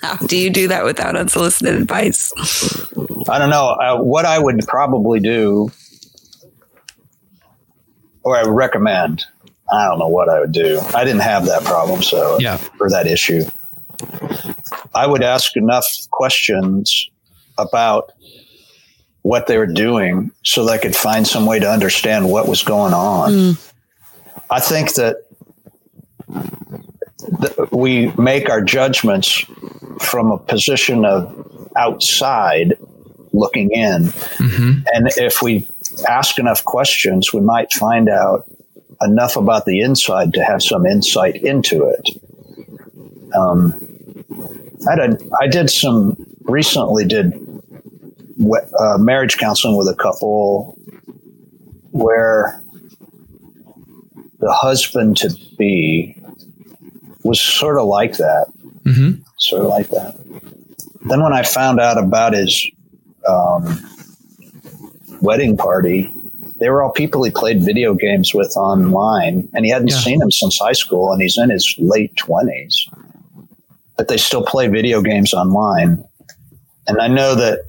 how do you do that without unsolicited advice? I don't know. Uh, what I would probably do, or I would recommend, I don't know what I would do. I didn't have that problem, so yeah, for that issue, I would ask enough questions about what they were doing so that I could find some way to understand what was going on. Mm. I think that we make our judgments from a position of outside looking in. Mm-hmm. And if we ask enough questions, we might find out enough about the inside to have some insight into it. Um, I, did, I did some recently did uh, marriage counseling with a couple where the husband to be was sort of like that, mm-hmm. sort of like that. Then when I found out about his um, wedding party, they were all people he played video games with online, and he hadn't yeah. seen them since high school, and he's in his late twenties. But they still play video games online, and I know that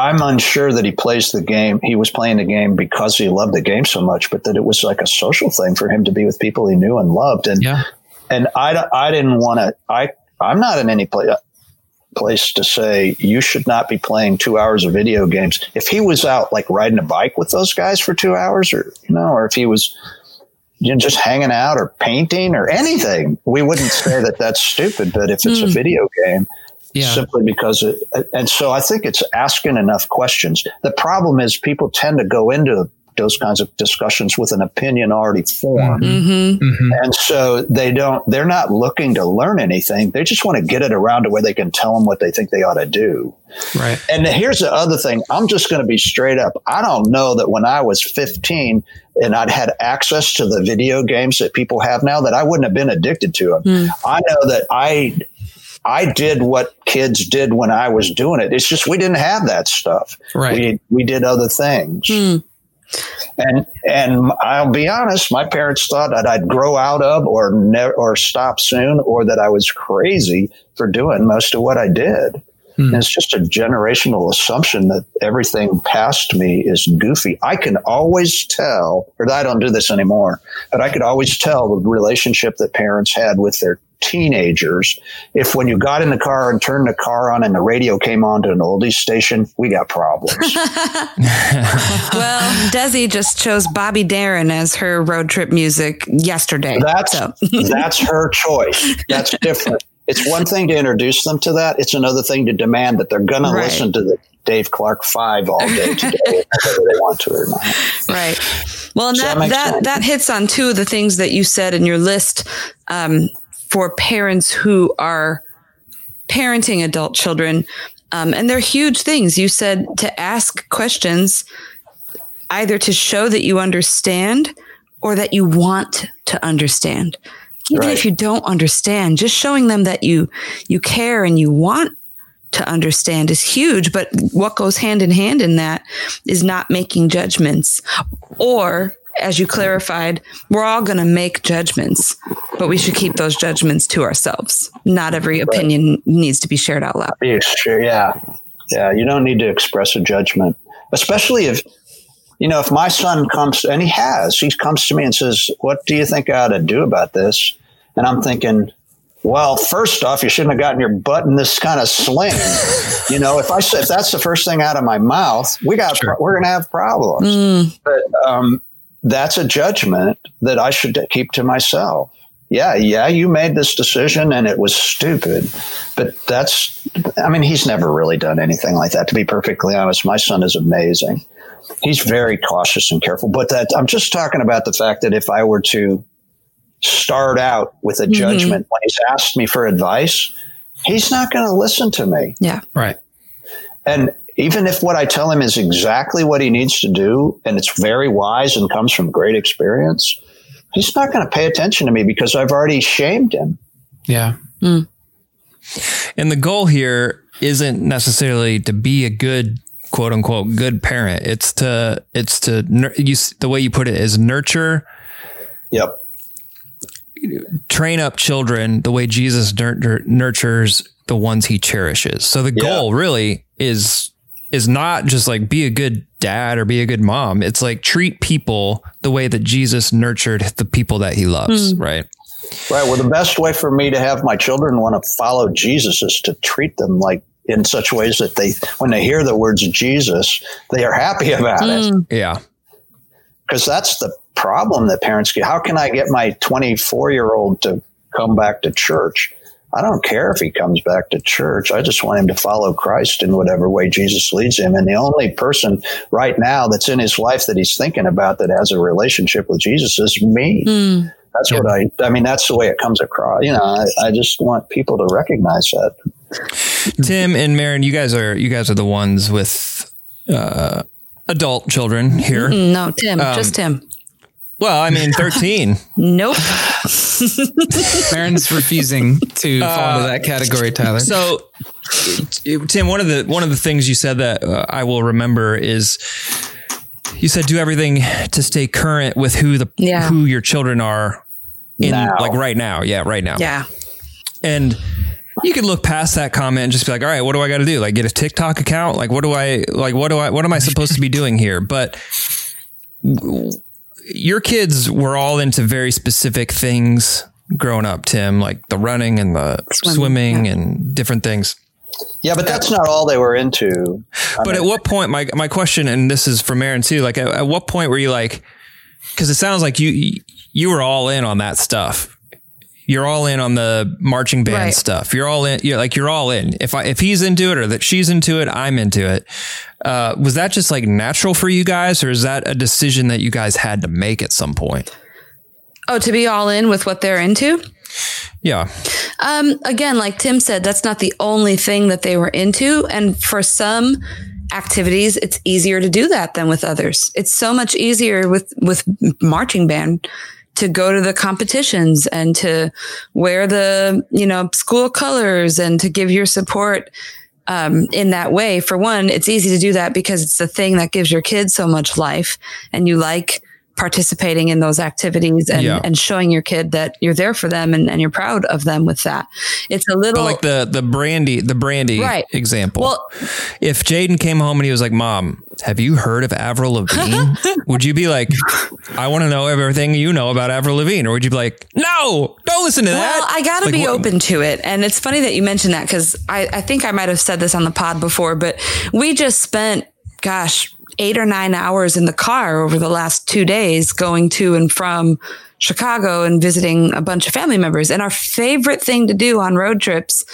I'm unsure that he plays the game. He was playing the game because he loved the game so much, but that it was like a social thing for him to be with people he knew and loved. And yeah. and I, I didn't want to. I I'm not in any place place to say you should not be playing two hours of video games. If he was out like riding a bike with those guys for two hours, or you know, or if he was you know, just hanging out or painting or anything, we wouldn't say that that's stupid. But if it's mm. a hmm. video game, yeah. simply because it, and so I think it's asking enough questions. The problem is people tend to go into those kinds of discussions with an opinion already formed. Mm-hmm. Mm-hmm. And so they don't, they're not looking to learn anything. They just want to get it around to where they can tell them what they think they ought to do. Right. And here's the other thing. I'm just going to be straight up. I don't know that when I was 15 and I'd had access to the video games that people have now that I wouldn't have been addicted to them. Mm. I know that I I did what kids did when I was doing it. It's just we didn't have that stuff. Right. We we did other things. Hmm. And and I'll be honest, my parents thought that I'd grow out of or never or stop soon, or that I was crazy for doing most of what I did. Hmm. it's just a generational assumption that everything past me is goofy. I can always tell, or I don't do this anymore, but I could always tell the relationship that parents had with their teenagers, if when you got in the car and turned the car on and the radio came on to an oldies station, we got problems. well, Desi just chose Bobby Darin as her road trip music yesterday. That's so. that's her choice. That's different. It's one thing to introduce them to that. It's another thing to demand that they're going right. to listen to the Dave Clark Five all day today, whether they want to or not. Right. Well, and so that that, that, that hits on two of the things that you said in your list. Um, for parents who are parenting adult children. Um, and they're huge things. You said to ask questions either to show that you understand or that you want to understand. Even right. if you don't understand, just showing them that you you care and you want to understand is huge. But what goes hand in hand in that is not making judgments or as you clarified, we're all going to make judgments, but we should keep those judgments to ourselves. Not every opinion right. needs to be shared out loud. Yeah, sure. Yeah. Yeah. You don't need to express a judgment, especially if, you know, if my son comes, and he has, he comes to me and says, What do you think I ought to do about this? And I'm thinking, Well, first off, you shouldn't have gotten your butt in this kind of sling. you know, if I if that's the first thing out of my mouth, we got sure. we're going to have problems. Mm. But um, that's a judgment that I should keep to myself. Yeah, yeah, you made this decision and it was stupid. But that's, I mean, he's never really done anything like that. To be perfectly honest, my son is amazing. He's very cautious and careful. But that, I'm just talking about the fact that if I were to start out with a mm-hmm. judgment when he's asked me for advice, he's not going to listen to me. Yeah. Right. And even if what I tell him is exactly what he needs to do and it's very wise and comes from great experience, he's not going to pay attention to me because I've already shamed him. Yeah. Mm. And the goal here isn't necessarily to be a good quote unquote good parent. It's to it's to you the way you put it is nurture. Yep. Train up children the way Jesus nurtures the ones he cherishes. So the goal really is is not just like be a good dad or be a good mom. It's like treat people the way that Jesus nurtured the people that he loves, mm. right? Right. Well, the best way for me to have my children want to follow Jesus is to treat them like in such ways that they, when they hear the words of Jesus, they are happy about mm. it. Yeah. Because that's the problem that parents get. How can I get my 24 year old to come back to church? I don't care if he comes back to church. I just want him to follow Christ in whatever way Jesus leads him. And the only person right now that's in his life that he's thinking about that has a relationship with Jesus is me. Mm. That's what I, I mean, that's the way it comes across. You know, I, I just want people to recognize that. Tim and Marin, you guys are, you guys are the ones with, uh, adult children here. No, Tim, um, just Tim. Well, I mean, 13. nope. Marin's refusing to fall uh, into that category, Tyler. So, Tim, one of the one of the things you said that uh, I will remember is you said do everything to stay current with who the yeah. who your children are in now. like right now. Yeah, right now. Yeah. And you could look past that comment and just be like, all right, what do I got to do? Like get a TikTok account? Like what do I like what do I what am I supposed to be doing here? But your kids were all into very specific things growing up, Tim, like the running and the swimming, swimming yeah. and different things. Yeah, but that's not all they were into. I but mean, at what point, my my question, and this is from Marin too, like at, at what point were you like? Because it sounds like you you were all in on that stuff. You're all in on the marching band right. stuff. You're all in. You're like you're all in. If I if he's into it or that she's into it, I'm into it. Uh, was that just like natural for you guys, or is that a decision that you guys had to make at some point? Oh, to be all in with what they're into? Yeah. Um, again, like Tim said, that's not the only thing that they were into. And for some activities, it's easier to do that than with others. It's so much easier with, with marching band to go to the competitions and to wear the, you know, school colors and to give your support um, in that way. For one, it's easy to do that because it's the thing that gives your kids so much life and you like participating in those activities and, yeah. and showing your kid that you're there for them and, and you're proud of them with that. It's a little but like the the brandy the brandy right. example. Well, if Jaden came home and he was like, "Mom, have you heard of Avril Lavigne?" would you be like, "I want to know everything you know about Avril Lavigne," or would you be like, "No, don't listen to that"? Well, I got to like, be what? open to it, and it's funny that you mentioned that because I I think I might have said this on the pod before, but we just spent, gosh eight or nine hours in the car over the last two days going to and from Chicago and visiting a bunch of family members. And our favorite thing to do on road trips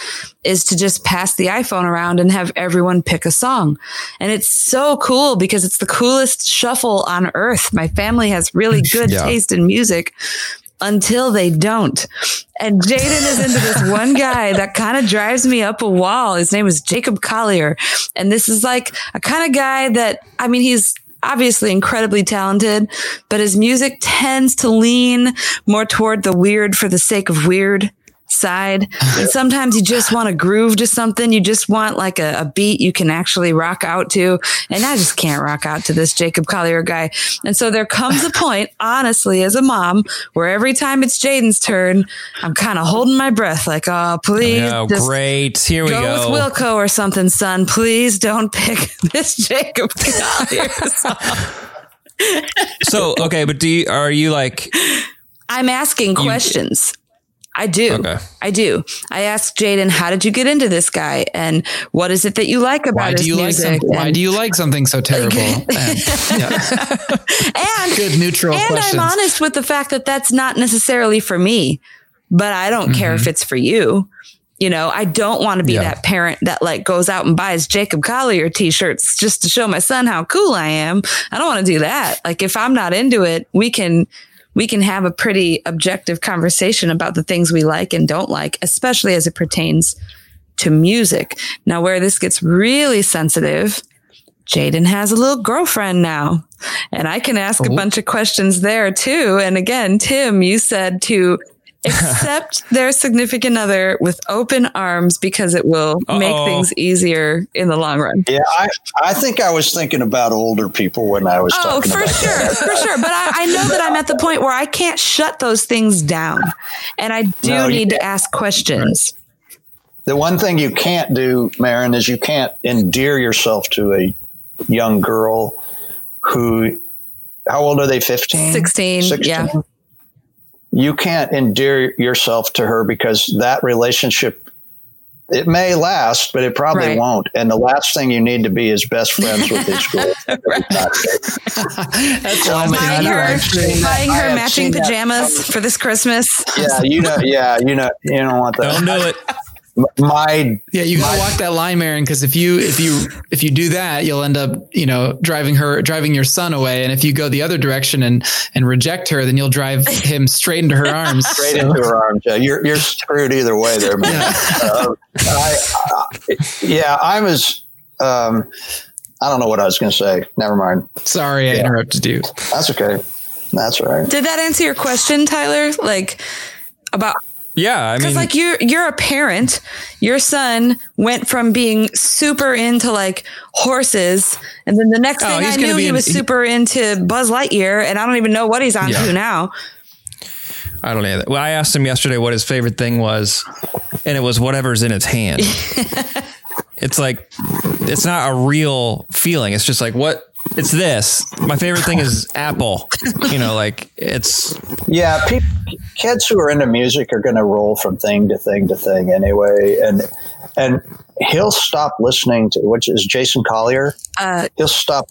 is to just pass the iPhone around and have everyone pick a song. And it's so cool because it's the coolest shuffle on earth. My family has really good yeah. taste in music until they don't. And Jaden is into this one guy that kind of drives me up a wall. His name is Jacob Collier. And this is like a kind of guy that, I mean, he's obviously incredibly talented, but his music tends to lean more toward the weird for the sake of weird side. And sometimes you just want to groove to something. You just want like a, a, beat you can actually rock out to. And I just can't rock out to this Jacob Collier guy. And so there comes a point, honestly, as a mom, where every time it's Jaden's turn, I'm kind of holding my breath, like, oh, please. Oh, great. Here we go. Go with Wilco or something, son. Please don't pick this Jacob Collier so, okay, but do you, are you like, I'm asking questions. I do. Okay. I do. I asked Jaden, how did you get into this guy? And what is it that you like about Why his do you like music? some, Why do you like something so terrible? And, yeah. and Good neutral and questions. I'm honest with the fact that that's not necessarily for me, but I don't care Mm-hmm. if it's for you. You know, I don't want to be Yeah. that parent that like goes out and buys Jacob Collier t-shirts just to show my son how cool I am. I don't want to do that. Like if I'm not into it, we can we can have a pretty objective conversation about the things we like and don't like, especially as it pertains to music. Now, where this gets really sensitive, Jaden has a little girlfriend now, and I can ask a oh. bunch of questions there too. And again, Tim, you said to accept their significant other with open arms because it will make Uh-oh. things easier in the long run. Yeah, I, I think I was thinking about older people when I was Oh, talking for about sure, that. for sure. But I, I know that I'm at the point where I can't shut those things down, and I do No, need to ask questions. The one thing you can't do, Marin, is you can't endear yourself to a young girl who, how old are they? 15? 16, yeah. You can't endear yourself to her because that relationship, it may last, but it probably Right. won't. And the last thing you need to be is best friends with this girl. That's Oh, one thing Buying I her, buying her matching seen that. pajamas for this Christmas. yeah, you know, yeah, you know, you don't want that. Don't do it. My Yeah, you gotta walk that line, Marin, because if you if you if you do that, you'll end up you know driving her driving your son away, and if you go the other direction and and reject her, then you'll drive him straight into her arms. straight So- into her arms. Yeah, you're you're screwed either way there, man. Uh, I, I, yeah, I was. Um, I don't know what I was going to say. Never mind. Sorry, I interrupted you. That's okay. That's right Did that answer your question, Tyler? Like about Yeah, I mean, like you're you're a parent. Your son went from being super into like horses, and then the next Oh, thing I knew, he in- was he- super into Buzz Lightyear, and I don't even know what he's on Yeah. to now. I don't know. Well, I asked him yesterday what his favorite thing was, and it was whatever's in his hand. it's like it's not a real feeling. It's just like what it's this. My favorite thing is Apple. You know, like it's Yeah, peop kids who are into music are going to roll from thing to thing to thing anyway, and and he'll stop listening to which is Jason Collier. Uh, He'll stop.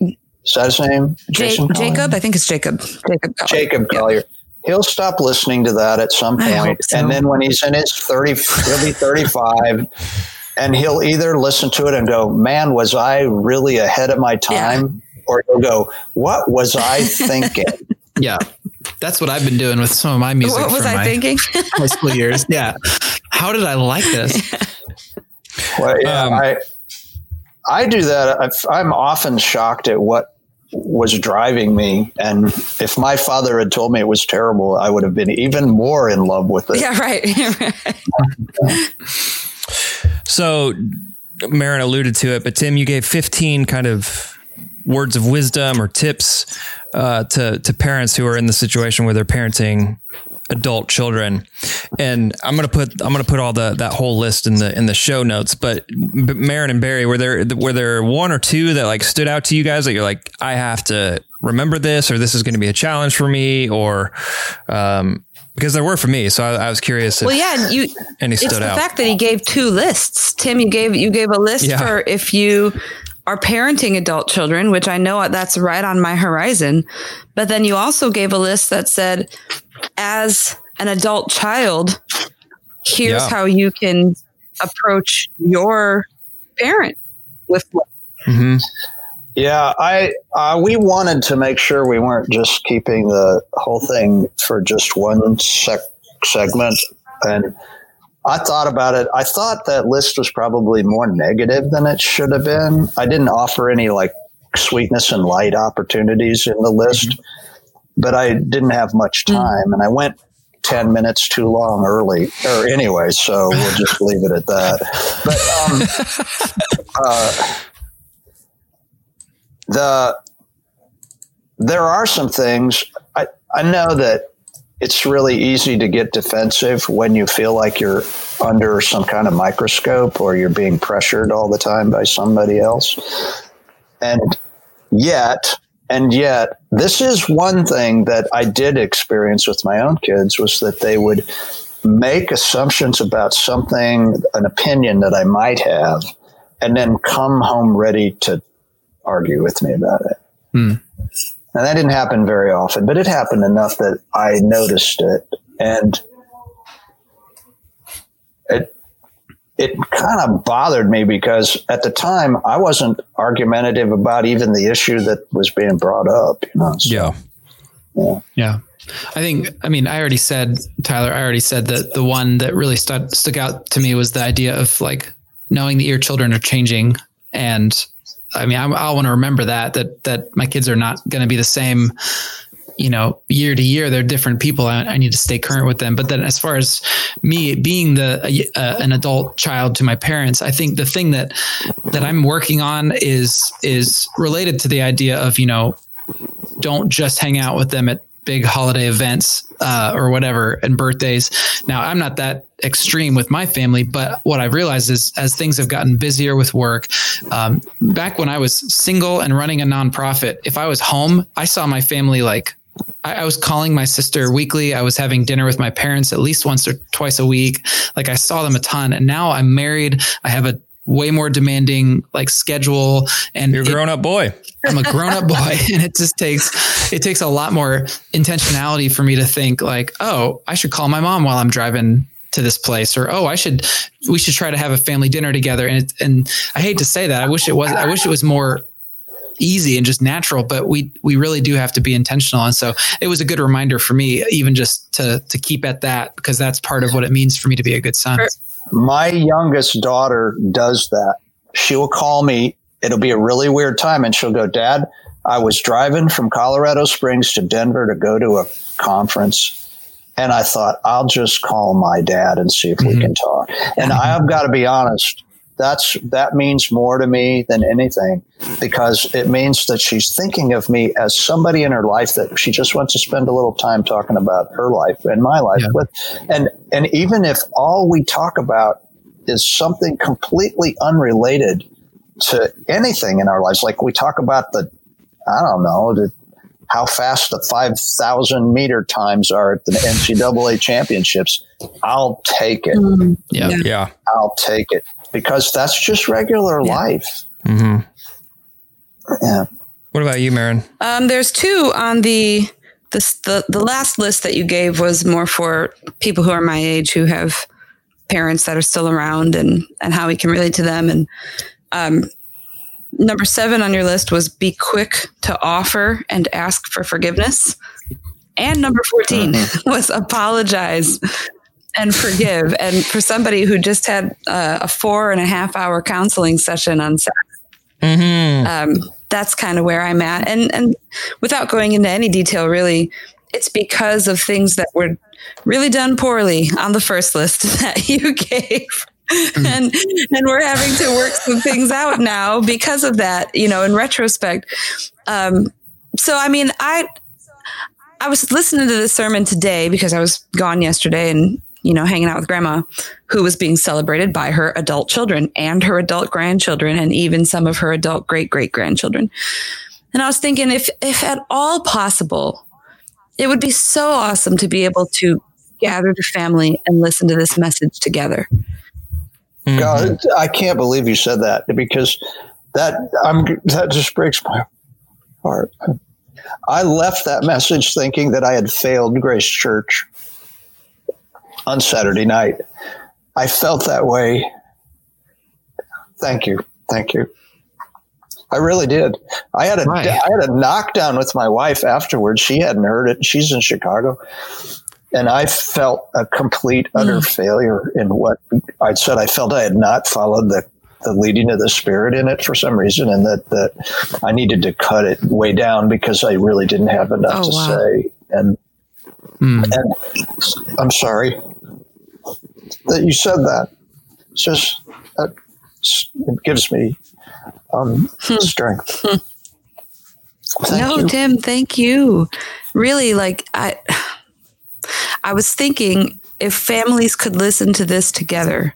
Is that his name? Ja- Collier? Jacob, I think it's Jacob. Jacob. Collier. Jacob Collier. He'll stop listening to that at some point, so. and then when he's in his thirty, he'll be thirty-five, and he'll either listen to it and go, "Man, was I really ahead of my time?" Or he'll go, "What was I thinking?" Yeah, that's what I've been doing with some of my music. What was from I my thinking? High school years. Yeah. How did I like this? Well, yeah, Um, I I do that. I've- I'm often shocked at what was driving me, and if my father had told me it was terrible, I would have been even more in love with it. yeah, right. So. Marin alluded to it, but Tim, you gave 15 kind of words of wisdom or tips uh, to to parents who are in the situation where they're parenting adult children. And I'm gonna put I'm gonna put all the that whole list in the in the show notes. But, but Marin and Barry, were there were there one or two that like stood out to you guys that you're like I have to remember this or this is going to be a challenge for me or um, because there were for me. So I, I was curious if well, yeah, you. any It's stood the out. fact that he gave two lists. Tim, you gave you gave a list Yeah. for if you are parenting adult children, which I know that's right on my horizon. But then you also gave a list that said, as an adult child, here's Yeah. how you can approach your parent with hmm Yeah, I uh, we wanted to make sure we weren't just keeping the whole thing for just one sec- segment, and I thought about it. I thought that list was probably more negative than it should have been. I didn't offer any like sweetness and light opportunities in the list, but I didn't have much time, and I went. 10 minutes too long early or anyway so we'll just leave it at that but um uh the there are some things I, I know that it's really easy to get defensive when you feel like you're under some kind of microscope or you're being pressured all the time by somebody else. And yet, and yet, this is one thing that I did experience with my own kids was that they would make assumptions about something, an opinion that I might have, and then come home ready to argue with me about it. Hmm. And that didn't happen very often, but it happened enough that I noticed it. And it, it kind of bothered me because at the time I wasn't argumentative about even the issue that was being brought up. You know? So, yeah. Yeah. Yeah. I think, I mean, I already said, Tyler, I already said that the one that really stuck, stuck out to me was the idea of like knowing that your children are changing. And I mean, I, I want to remember that, that, that my kids are not going to be the same, you know, year to year, they're different people. I, I, need to stay current with them. But then as far as me being the, uh, an adult child to my parents, I think the thing that, that I'm working on is, is related to the idea of, you know, don't just hang out with them at big holiday events uh, or whatever and birthdays. Now, I'm not that extreme with my family, but what I've realized is as things have gotten busier with work, um, back when I was single and running a nonprofit, if I was home, I saw my family like I, I was calling my sister weekly. I was having dinner with my parents at least once or twice a week. Like I saw them a ton. And now I'm married. I have a way more demanding like schedule and you're a grown up boy. I'm a grown up boy and it just takes it takes a lot more intentionality for me to think like, oh, I should call my mom while I'm driving to this place or oh, I should we should try to have a family dinner together and it, and I hate to say that. I wish it was I wish it was more easy and just natural but we we really do have to be intentional and so it was a good reminder for me even just to to keep at that because that's part of what it means for me to be a good son my youngest daughter does that. She will call me. It'll be a really weird time. And she'll go, Dad, I was driving from Colorado Springs to Denver to go to a conference. And I thought, I'll just call my dad and see if mm-hmm. we can talk. And I've got to be honest, that's that means more to me than anything because it means that she's thinking of me as somebody in her life that she just wants to spend a little time talking about her life and my life yeah. with and and even if all we talk about is something completely unrelated to anything in our lives like we talk about the i don't know the how fast the 5,000 meter times are at the NCAA championships. I'll take it. Mm, yeah. Yeah. I'll take it because that's just regular yeah. life. Mm-hmm. Yeah. What about you, Marin? Um, there's two on the, the the the last list that you gave was more for people who are my age who have parents that are still around and and how we can relate to them. And um, number seven on your list was be quick to offer and ask for forgiveness. And number 14 mm-hmm. was apologize and forgive. And for somebody who just had uh, a four and a half hour counseling session on sex, mm-hmm. um, that's kind of where I'm at. And and without going into any detail, really, it's because of things that were really done poorly on the first list that you gave. Mm-hmm. and and we're having to work some things out now because of that you know in retrospect um so i mean i I was listening to this sermon today because I was gone yesterday and you know, hanging out with grandma who was being celebrated by her adult children and her adult grandchildren and even some of her adult great great grandchildren. And I was thinking if if at all possible, it would be so awesome to be able to gather the family and listen to this message together. Mm-hmm. God, I can't believe you said that because that I'm that just breaks my heart. I left that message thinking that I had failed Grace Church on Saturday night. I felt that way. Thank you. Thank you. I really did. I had a I had a knockdown with my wife afterwards. She hadn't heard it. She's in Chicago. And I felt a complete utter mm. failure in what I said. I felt I had not followed the, the leading of the spirit in it for some reason, and that, that I needed to cut it way down because I really didn't have enough oh, to wow. say. And mm. and I'm sorry that you said that. It's just that it gives me um, hmm. strength. no, you. Tim, thank you. Really, like I, I was thinking if families could listen to this together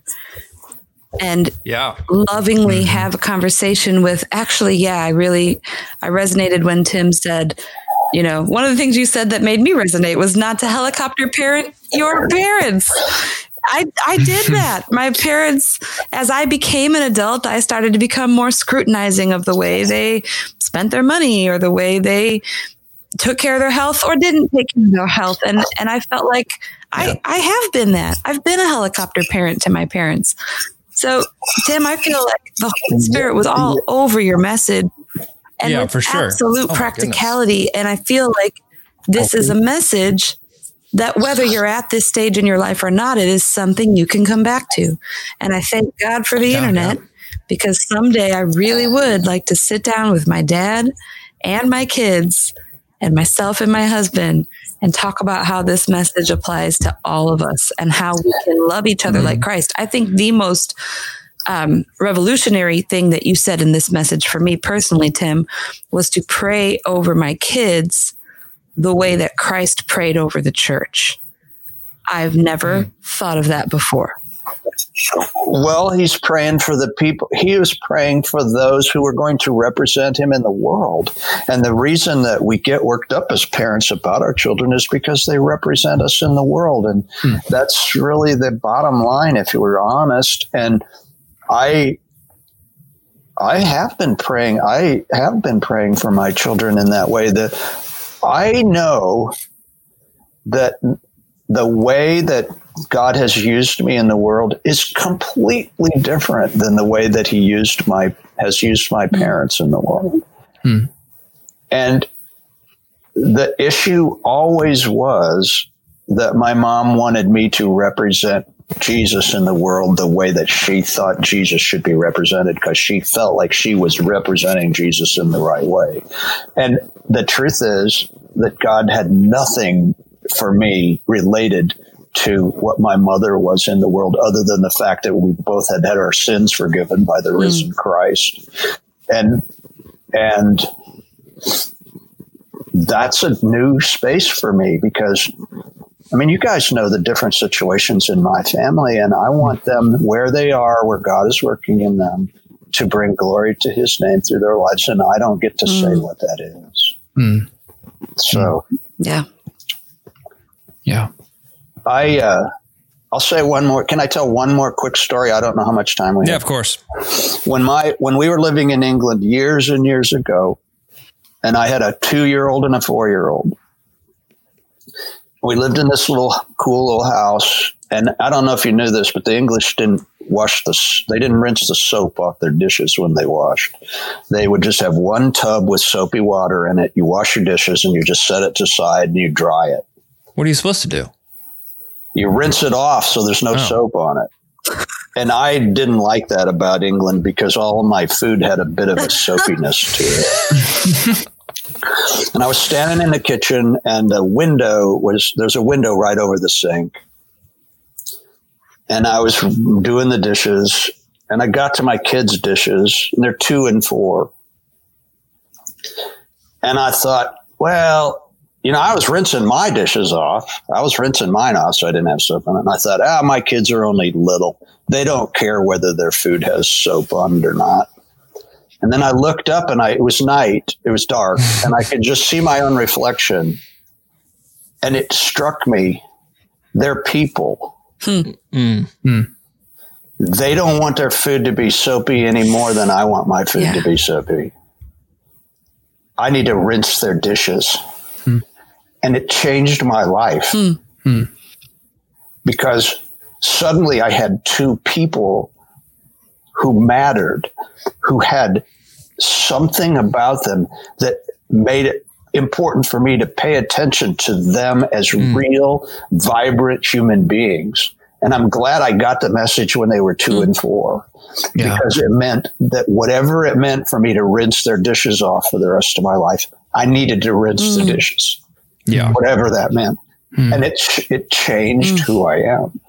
and yeah lovingly mm-hmm. have a conversation with actually yeah i really i resonated when tim said you know, one of the things you said that made me resonate was not to helicopter parent your parents. I, I did that. My parents, as I became an adult, I started to become more scrutinizing of the way they spent their money or the way they took care of their health or didn't take care of their health. And, and I felt like yeah. I, I have been that. I've been a helicopter parent to my parents. So, Tim, I feel like the Holy Spirit was all over your message. And yeah, for sure. Absolute oh practicality. And I feel like this is a message that whether you're at this stage in your life or not, it is something you can come back to. And I thank God for the yeah, internet yeah. because someday I really would like to sit down with my dad and my kids and myself and my husband and talk about how this message applies to all of us and how we can love each other mm-hmm. like Christ. I think the most um, revolutionary thing that you said in this message for me personally, Tim, was to pray over my kids the way that Christ prayed over the church. I've never mm. thought of that before. Well, he's praying for the people. He was praying for those who were going to represent him in the world. And the reason that we get worked up as parents about our children is because they represent us in the world. And hmm. that's really the bottom line, if we're honest. And I I have been praying. I have been praying for my children in that way. That I know that the way that God has used me in the world is completely different than the way that He used my has used my parents in the world. Hmm. And the issue always was that my mom wanted me to represent Jesus in the world the way that she thought Jesus should be represented because she felt like she was representing Jesus in the right way. And the truth is that God had nothing for me related to what my mother was in the world other than the fact that we both had had our sins forgiven by the risen mm. Christ. And, and that's a new space for me because I mean, you guys know the different situations in my family, and I want them where they are, where God is working in them, to bring glory to His name through their lives, and I don't get to mm. say what that is. Mm. So, yeah, yeah. I uh, I'll say one more. Can I tell one more quick story? I don't know how much time we have. yeah, have. of course. When my when we were living in England years and years ago, and I had a two year old and a four year old we lived in this little cool little house. And I don't know if you knew this, but the English didn't wash the, they didn't rinse the soap off their dishes when they washed. They would just have one tub with soapy water in it. You wash your dishes and you just set it to side and you dry it. What are you supposed to do? You rinse it off so there's no oh. soap on it. And I didn't like that about England because all of my food had a bit of a soapiness to it. And I was standing in the kitchen, and the window was there's a window right over the sink. And I was doing the dishes, and I got to my kids' dishes, and they're two and four. And I thought, well, you know, I was rinsing my dishes off. I was rinsing mine off so I didn't have soap on it. And I thought, ah, my kids are only little. They don't care whether their food has soap on it or not. And then I looked up and I, it was night, it was dark, and I could just see my own reflection. And it struck me they're people. Hmm. Mm. They don't want their food to be soapy any more than I want my food yeah. to be soapy. I need to rinse their dishes. Hmm. And it changed my life hmm. hmm. because suddenly I had two people who mattered, who had something about them that made it important for me to pay attention to them as mm. real, vibrant human beings. And I'm glad I got the message when they were two mm. and four yeah. because it meant that whatever it meant for me to rinse their dishes off for the rest of my life, I needed to rinse mm. the dishes. Yeah. Whatever that meant. Mm. And it, it changed mm. who I am.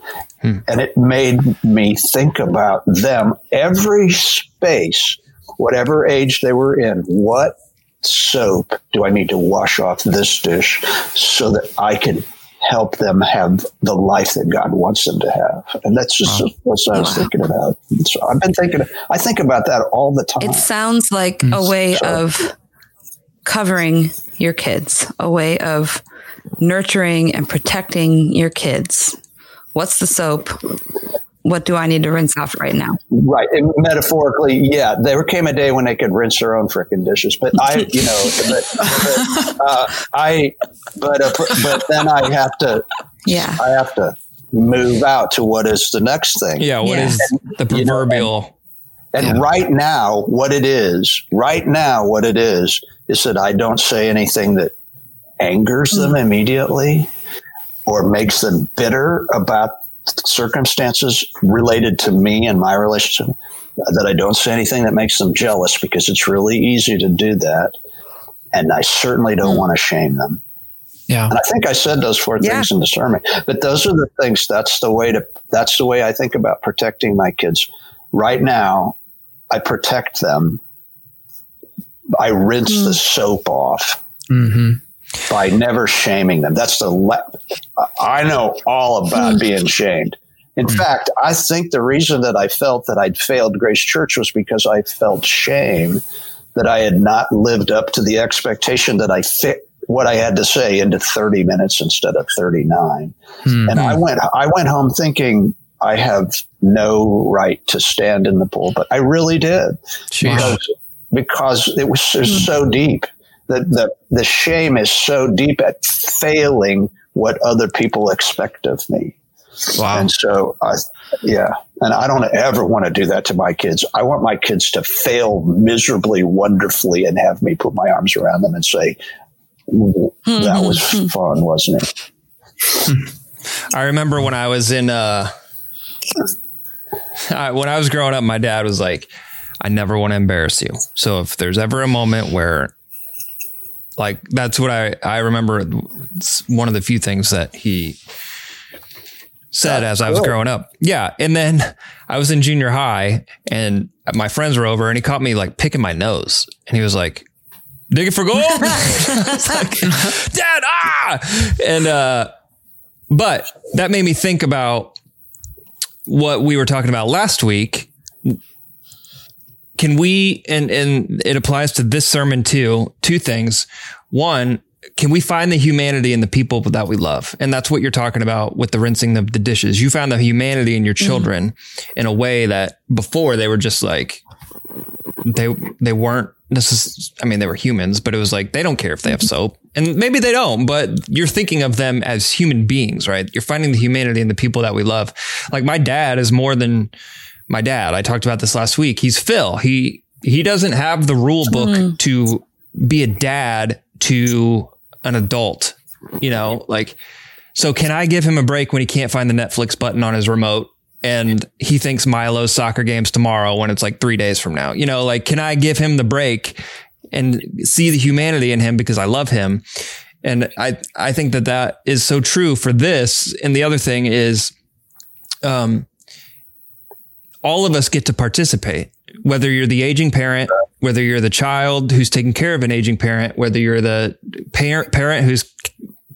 Mm. And it made me think about them every space whatever age they were in, what soap do I need to wash off this dish so that I can help them have the life that God wants them to have? And that's just wow. what I was wow. thinking about. So I've been thinking, I think about that all the time. It sounds like a way so, of covering your kids, a way of nurturing and protecting your kids. What's the soap? What do I need to rinse off right now? Right. And metaphorically, yeah, there came a day when they could rinse their own freaking dishes. But I, you know, but, but uh, I, but, uh, but then I have to, Yeah. I have to move out to what is the next thing. Yeah, what Yeah. is the You know, proverbial? And right now, what it is, right now, what it is, is that I don't say anything that angers them immediately or makes them bitter about circumstances related to me and my relationship. Uh, that I don't say anything that makes them jealous because it's really easy to do that. And I certainly don't hmm. want to shame them. Yeah. And I think I said those four Yeah. things in the sermon. But those are the things. That's the way to. That's the way I think about protecting my kids. Right now, I protect them. I rinse the hmm. soap off hmm by never shaming them. That's the. Le- I know all about hmm. being shamed. In hmm. fact, I think the reason that I felt that I'd failed Grace Church was because I felt shame that I had not lived up to the expectation that I fit what I had to say into 30 minutes instead of 39. Hmm. And I hmm. went I went home thinking I have no right to stand in the pulpit. But i really did because because it was so deep. The, the the shame is so deep at failing what other people expect of me. Wow. And so, I, yeah, and I don't ever want to do that to my kids. I want my kids to fail miserably, wonderfully, and have me put my arms around them and say, "That was fun, wasn't it?" I remember when I was in uh I, when I was growing up, my dad was like, I never want to embarrass you. So if there's ever a moment where like that's what I I remember one of the few things that he said as I was good. growing up. Yeah, and then I was in junior high and my friends were over and he caught me like picking my nose and he was like dig it for gold. I was like, Dad, ah! And uh but that made me think about what we were talking about last week. Can we, and, and it applies to this sermon too, two things. One, can we find the humanity in the people that we love? And that's what you're talking about with the rinsing of the dishes. You found the humanity in your mm-hmm. children in a way that before they were just like, they, they weren't this is i mean they were humans but it was like they don't care if they have mm-hmm. soap and maybe they don't but you're thinking of them as human beings right you're finding the humanity in the people that we love like my dad is more than my dad i talked about this last week he's phil he he doesn't have the rule book to be a dad to an adult you know like so can i give him a break when he can't find the netflix button on his remote and he thinks Milo's soccer game's tomorrow when it's like three days from now. You know, like, can I give him the break and see the humanity in him because I love him? And I, I think that that is so true for this. And the other thing is, um, all of us get to participate, whether you're the aging parent, whether you're the child who's taking care of an aging parent, whether you're the parent, parent who's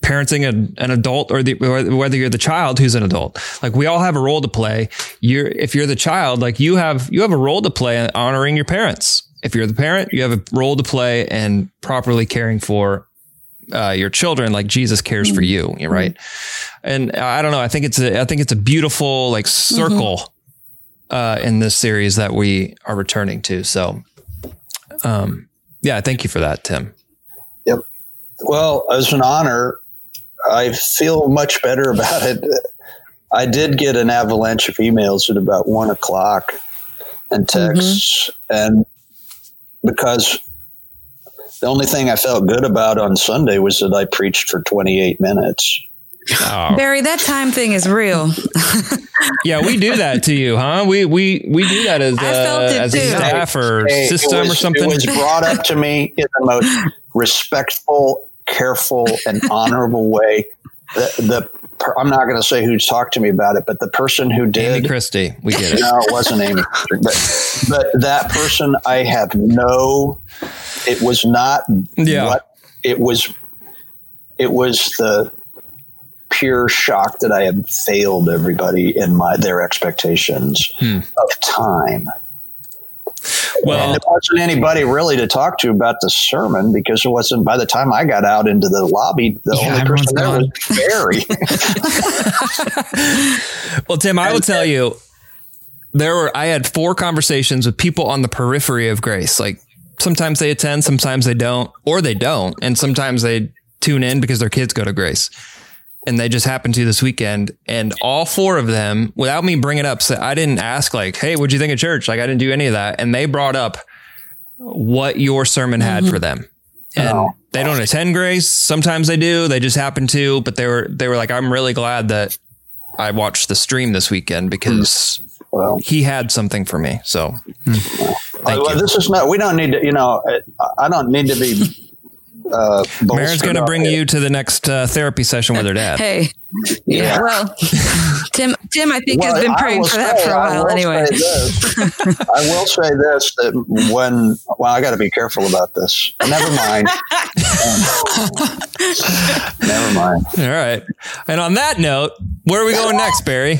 parenting an, an adult or, the, or whether you're the child who's an adult. Like we all have a role to play. You're if you're the child like you have you have a role to play in honoring your parents. If you're the parent you have a role to play in properly caring for uh, your children like jesus cares for you right? And i don't know i think it's a i think it's a beautiful like circle uh, in this series that we are returning to so um yeah thank you for that tim Yep. Well, as an honor, I feel much better about it. I did get an avalanche of emails at about one o'clock and texts, and because the only thing I felt good about on Sunday was that I preached for 28 minutes. Oh, Barry, that time thing is real. Yeah, we do that to you, huh? We we we do that as I a, it as a staff or Hey, system was- or something. It was brought up to me in the most respectful, careful, and honorable way. The, the per- I'm not going to say who talked to me about it, but the person who did, Amy did. Christie, we get it. No, it wasn't Amy, but but that person, I have no. It was not Yeah. what it was. It was the pure shock that I had failed everybody in my their expectations Hmm. of time. Well- and there wasn't anybody really to talk to about the sermon because it wasn't. By the time I got out into the lobby, the Yeah, only person there was Barry. Well, Tim, I will tell you, there were I had four conversations with people on the periphery of grace. Like sometimes they attend, sometimes they don't, or they don't, and sometimes they tune in because their kids go to grace. And they just happened to this weekend, and all four of them, without me bringing up, said I didn't ask like, "Hey, what'd you think of church?" Like I didn't do any of that, and they brought up what your sermon had mm-hmm. for them. And Oh. they don't attend grace. Sometimes they do. They just happen to, but they were they were like, "I'm really glad that I watched the stream this weekend because mm. Well, he had something for me. So mm. well, this is not. We don't need to. You know, I don't need to be. Uh, Maren's going to bring you to the next uh, therapy session with her dad. Hey, yeah. Yeah. Well, Tim, Tim, I think Well, has been praying will for that say- for a while. will Anyway, this. I will say this: that when well, I got to be careful about this. Never mind. Never mind. All right. And on that note, where are we going next, Barry?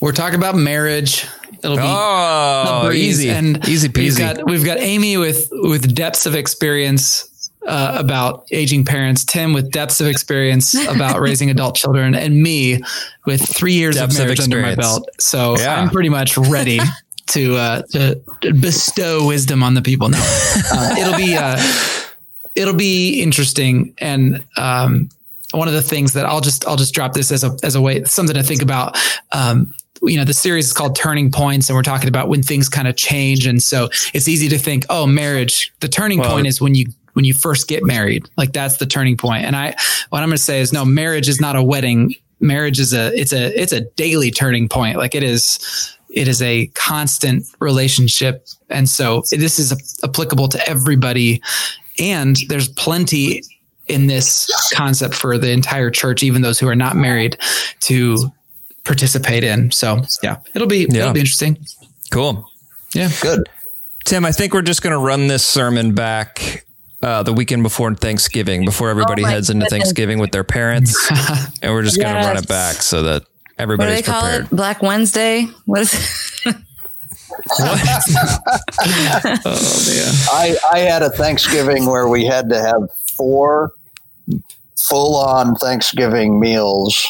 We're talking about marriage. It'll be Oh, easy, and easy We've peasy. got we've got Amy with with depths of experience uh, about aging parents, Tim with depths of experience about raising adult children, and me with three years Depths of of marriage under my belt. So Yeah. I'm pretty much ready to uh, to bestow wisdom on the people. No, uh, it'll be uh, it'll be interesting and. Um, one of the things that I'll just I'll just drop this as a as a way something to think about. Um, you know, the series is called Turning Points, and we're talking about when things kind of change, and so it's easy to think, oh, marriage. The turning Well- point is when you when you first get married, like that's the turning point. And I, what I'm going to say is, no, marriage is not a wedding. Marriage is a it's a it's a daily turning point. Like it is it is a constant relationship, and so this is applicable to everybody. And there's plenty in this concept for the entire church, even those who are not married, to participate in. So yeah, it'll be Yeah. it'll be interesting. Cool. Yeah. Good. Tim, I think we're just going to run this sermon back uh, the weekend before Thanksgiving, before everybody Oh my heads into goodness. Thanksgiving with their parents. and we're just going to run it back so that what do everybody's they call prepared. it? Black Wednesday. What is? Oh man. I, I had a Thanksgiving where we had to have four full on Thanksgiving meals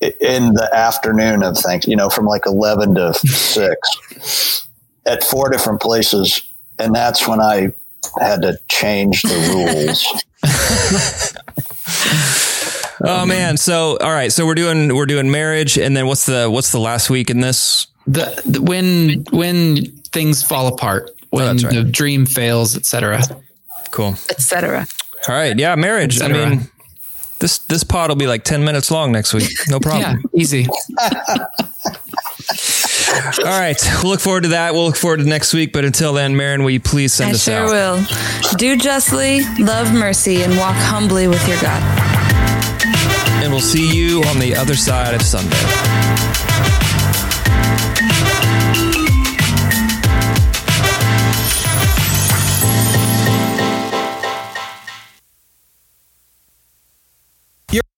in the afternoon of thanks, you know, from like 11 to 6 at four different places. And that's when I had to change the rules. Oh um, man! So all right, so we're doing we're doing marriage, and then what's the what's the last week in this? The, the when when things fall apart, oh, when that's right. the dream fails, etc. Cool. Etc. All right, yeah, marriage. I mean, this this pod will be like ten minutes long next week. No problem. Yeah, problem. easy. All right, we'll look forward to that. We'll look forward to next week. But until then, Marin, will you please send I us sure out? will. Do justly, love mercy, and walk humbly with your God. And we'll see you on the other side of Sunday.